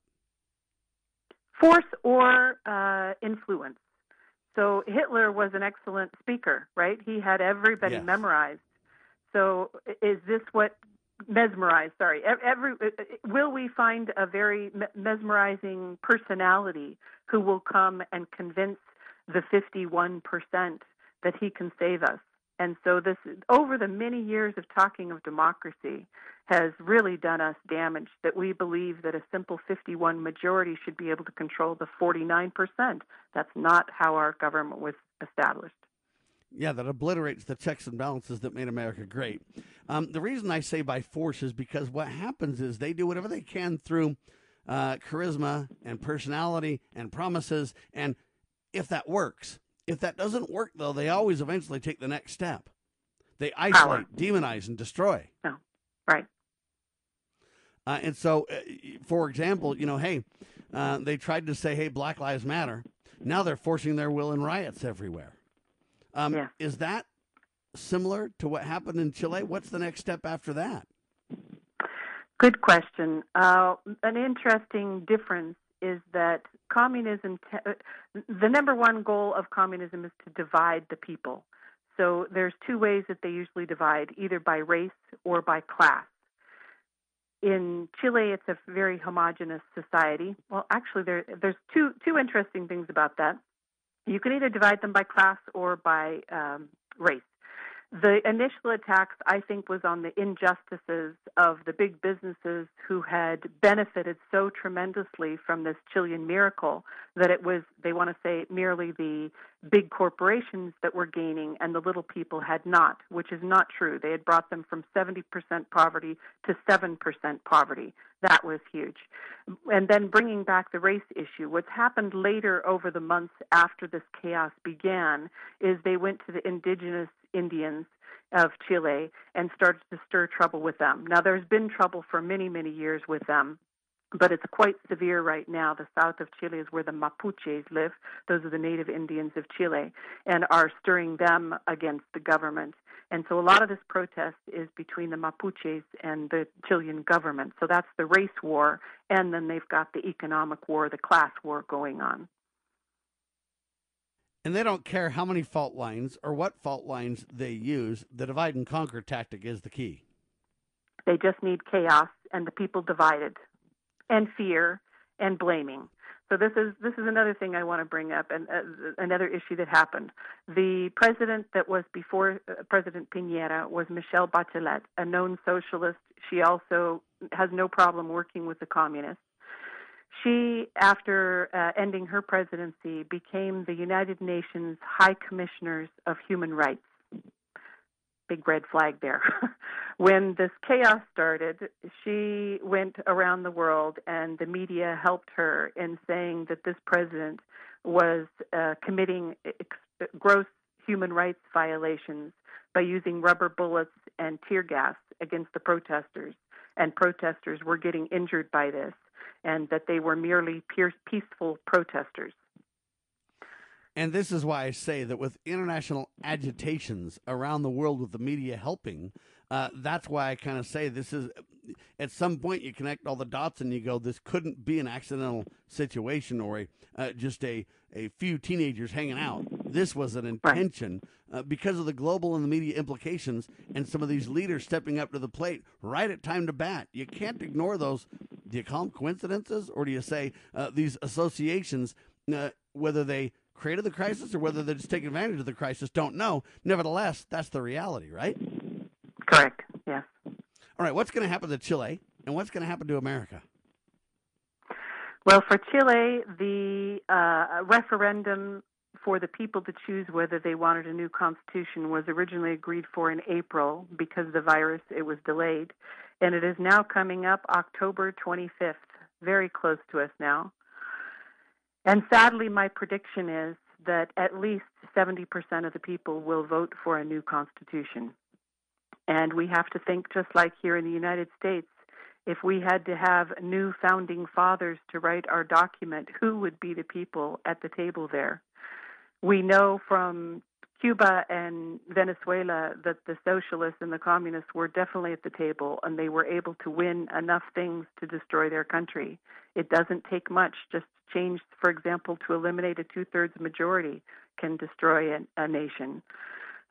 Force or uh, influence. So Hitler was an excellent speaker, right? He had everybody Yes. memorized. So is this what mesmerized? Sorry, every will we find a very mesmerizing personality who will come and convince the 51% that he can save us? And so this over the many years of talking of democracy has really done us damage that we believe that a simple 51 majority should be able to control the 49%. That's not how our government was established. Yeah, that obliterates the checks and balances that made America great. Um, the reason I say by force is because what happens is they do whatever they can through uh, charisma and personality and promises. And if that works, if that doesn't work, though, they always eventually take the next step. They isolate, demonize, and destroy. No, right. Uh, and so, uh, for example, you know, hey, uh, they tried to say, hey, Black Lives Matter. Now they're forcing their will in riots everywhere. Um, Yeah. Is that similar to what happened in Chile? What's the next step after that? Good question. Uh, an interesting difference is that communism, te- uh, the number one goal of communism is to divide the people. So there's two ways that they usually divide, either by race or by class. In Chile, it's a very homogenous society. Well, actually, there, there's two two interesting things about that. You can either divide them by class or by um, race. The initial attacks, I think, was on the injustices of the big businesses who had benefited so tremendously from this Chilean miracle that it was, they want to say, merely the big corporations that were gaining and the little people had not, which is not true. They had brought them from 70% poverty to 7% poverty. That was huge. And then bringing back the race issue, what's happened later over the months after this chaos began is they went to the indigenous Indians of Chile and started to stir trouble with them. Now, there's been trouble for many, many years with them. But it's quite severe right now. The south of Chile is where the Mapuches live. Those are the native Indians of Chile and are stirring them against the government. And so a lot of this protest is between the Mapuches and the Chilean government. So that's the race war. And then they've got the economic war, the class war going on and they don't care how many fault lines or what fault lines they use. The divide and conquer tactic is the key. They just need chaos and the people divided, and fear and blaming. So this is this is another thing I want to bring up, and uh, another issue that happened. The president that was before uh, President Piñera was Michelle Bachelet, a known socialist. She also has no problem working with the communists. She, after uh, ending her presidency, became the United Nations High Commissioners of Human Rights. Big red flag there. [laughs] when this chaos started, she went around the world, and the media helped her in saying that this president was uh, committing ex- gross human rights violations by using rubber bullets and tear gas against the protesters, and protesters were getting injured by this and that they were merely peaceful protesters. And this is why I say that with international agitations around the world with the media helping, uh, that's why I kind of say this is at some point you connect all the dots and you go, this couldn't be an accidental situation or a uh, just a, a few teenagers hanging out. This was an intention uh, because of the global and the media implications and some of these leaders stepping up to the plate right at time to bat. You can't ignore those. Do you call them coincidences or do you say uh, these associations, uh, whether they created the crisis or whether they're just taking advantage of the crisis, don't know. Nevertheless, that's the reality, right? Correct. Yes. All right. What's going to happen to Chile, and what's going to happen to America? Well, for Chile, the uh, referendum for the people to choose whether they wanted a new constitution was originally agreed for in April because of the virus. It was delayed, and it is now coming up October 25th, very close to us now. And sadly, my prediction is that at least 70% of the people will vote for a new constitution. And we have to think just like here in the United States. If we had to have new founding fathers to write our document, who would be the people at the table there? We know from Cuba and Venezuela that the socialists and the communists were definitely at the table and they were able to win enough things to destroy their country. It doesn't take much, just change, for example, to eliminate a two thirds majority can destroy a, a nation.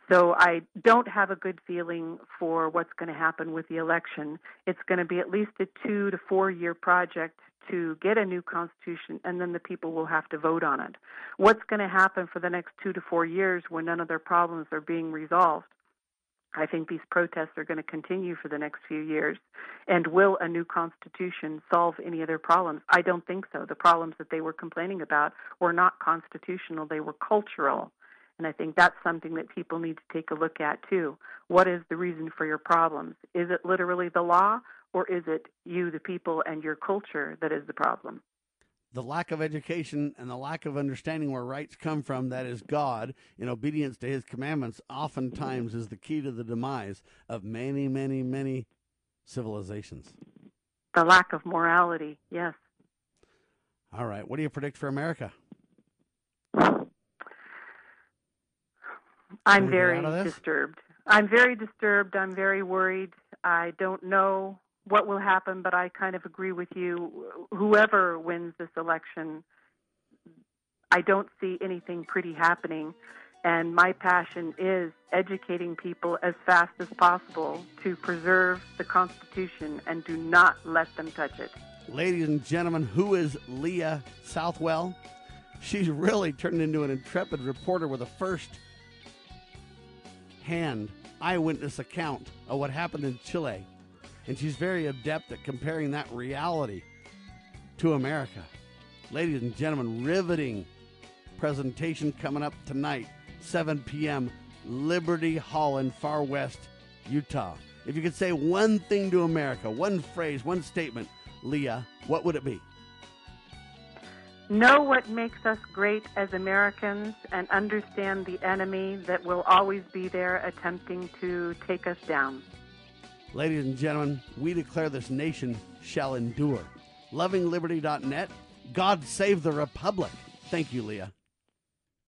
So I don't have a good feeling for what's going to happen with the election. It's going to be at least a two to four year project to get a new constitution, and then the people will have to vote on it. What's going to happen for the next two to four years when none of their problems are being resolved? I think these protests are going to continue for the next few years. And will a new constitution solve any of their problems? I don't think so. The problems that they were complaining about were not constitutional, they were cultural. And I think that's something that people need to take a look at too. What is the reason for your problems? Is it literally the law or is it you, the people, and your culture that is the problem? The lack of education and the lack of understanding where rights come from, that is God, in obedience to his commandments, oftentimes is the key to the demise of many, many, many civilizations. The lack of morality, yes. All right. What do you predict for America? I'm very disturbed. I'm very disturbed. I'm very worried. I don't know what will happen, but I kind of agree with you. Whoever wins this election, I don't see anything pretty happening. And my passion is educating people as fast as possible to preserve the Constitution and do not let them touch it. Ladies and gentlemen, who is Leah Southwell? She's really turned into an intrepid reporter with a first hand eyewitness account of what happened in Chile. And she's very adept at comparing that reality to America. Ladies and gentlemen, riveting presentation coming up tonight, 7 p.m., Liberty Hall in Farr West, Utah. If you could say one thing to America, one phrase, one statement, Leah, what would it be? Know what makes us great as Americans and understand the enemy that will always be there attempting to take us down. Ladies and gentlemen, we declare this nation shall endure. LovingLiberty.net. God save the Republic. Thank you, Leah.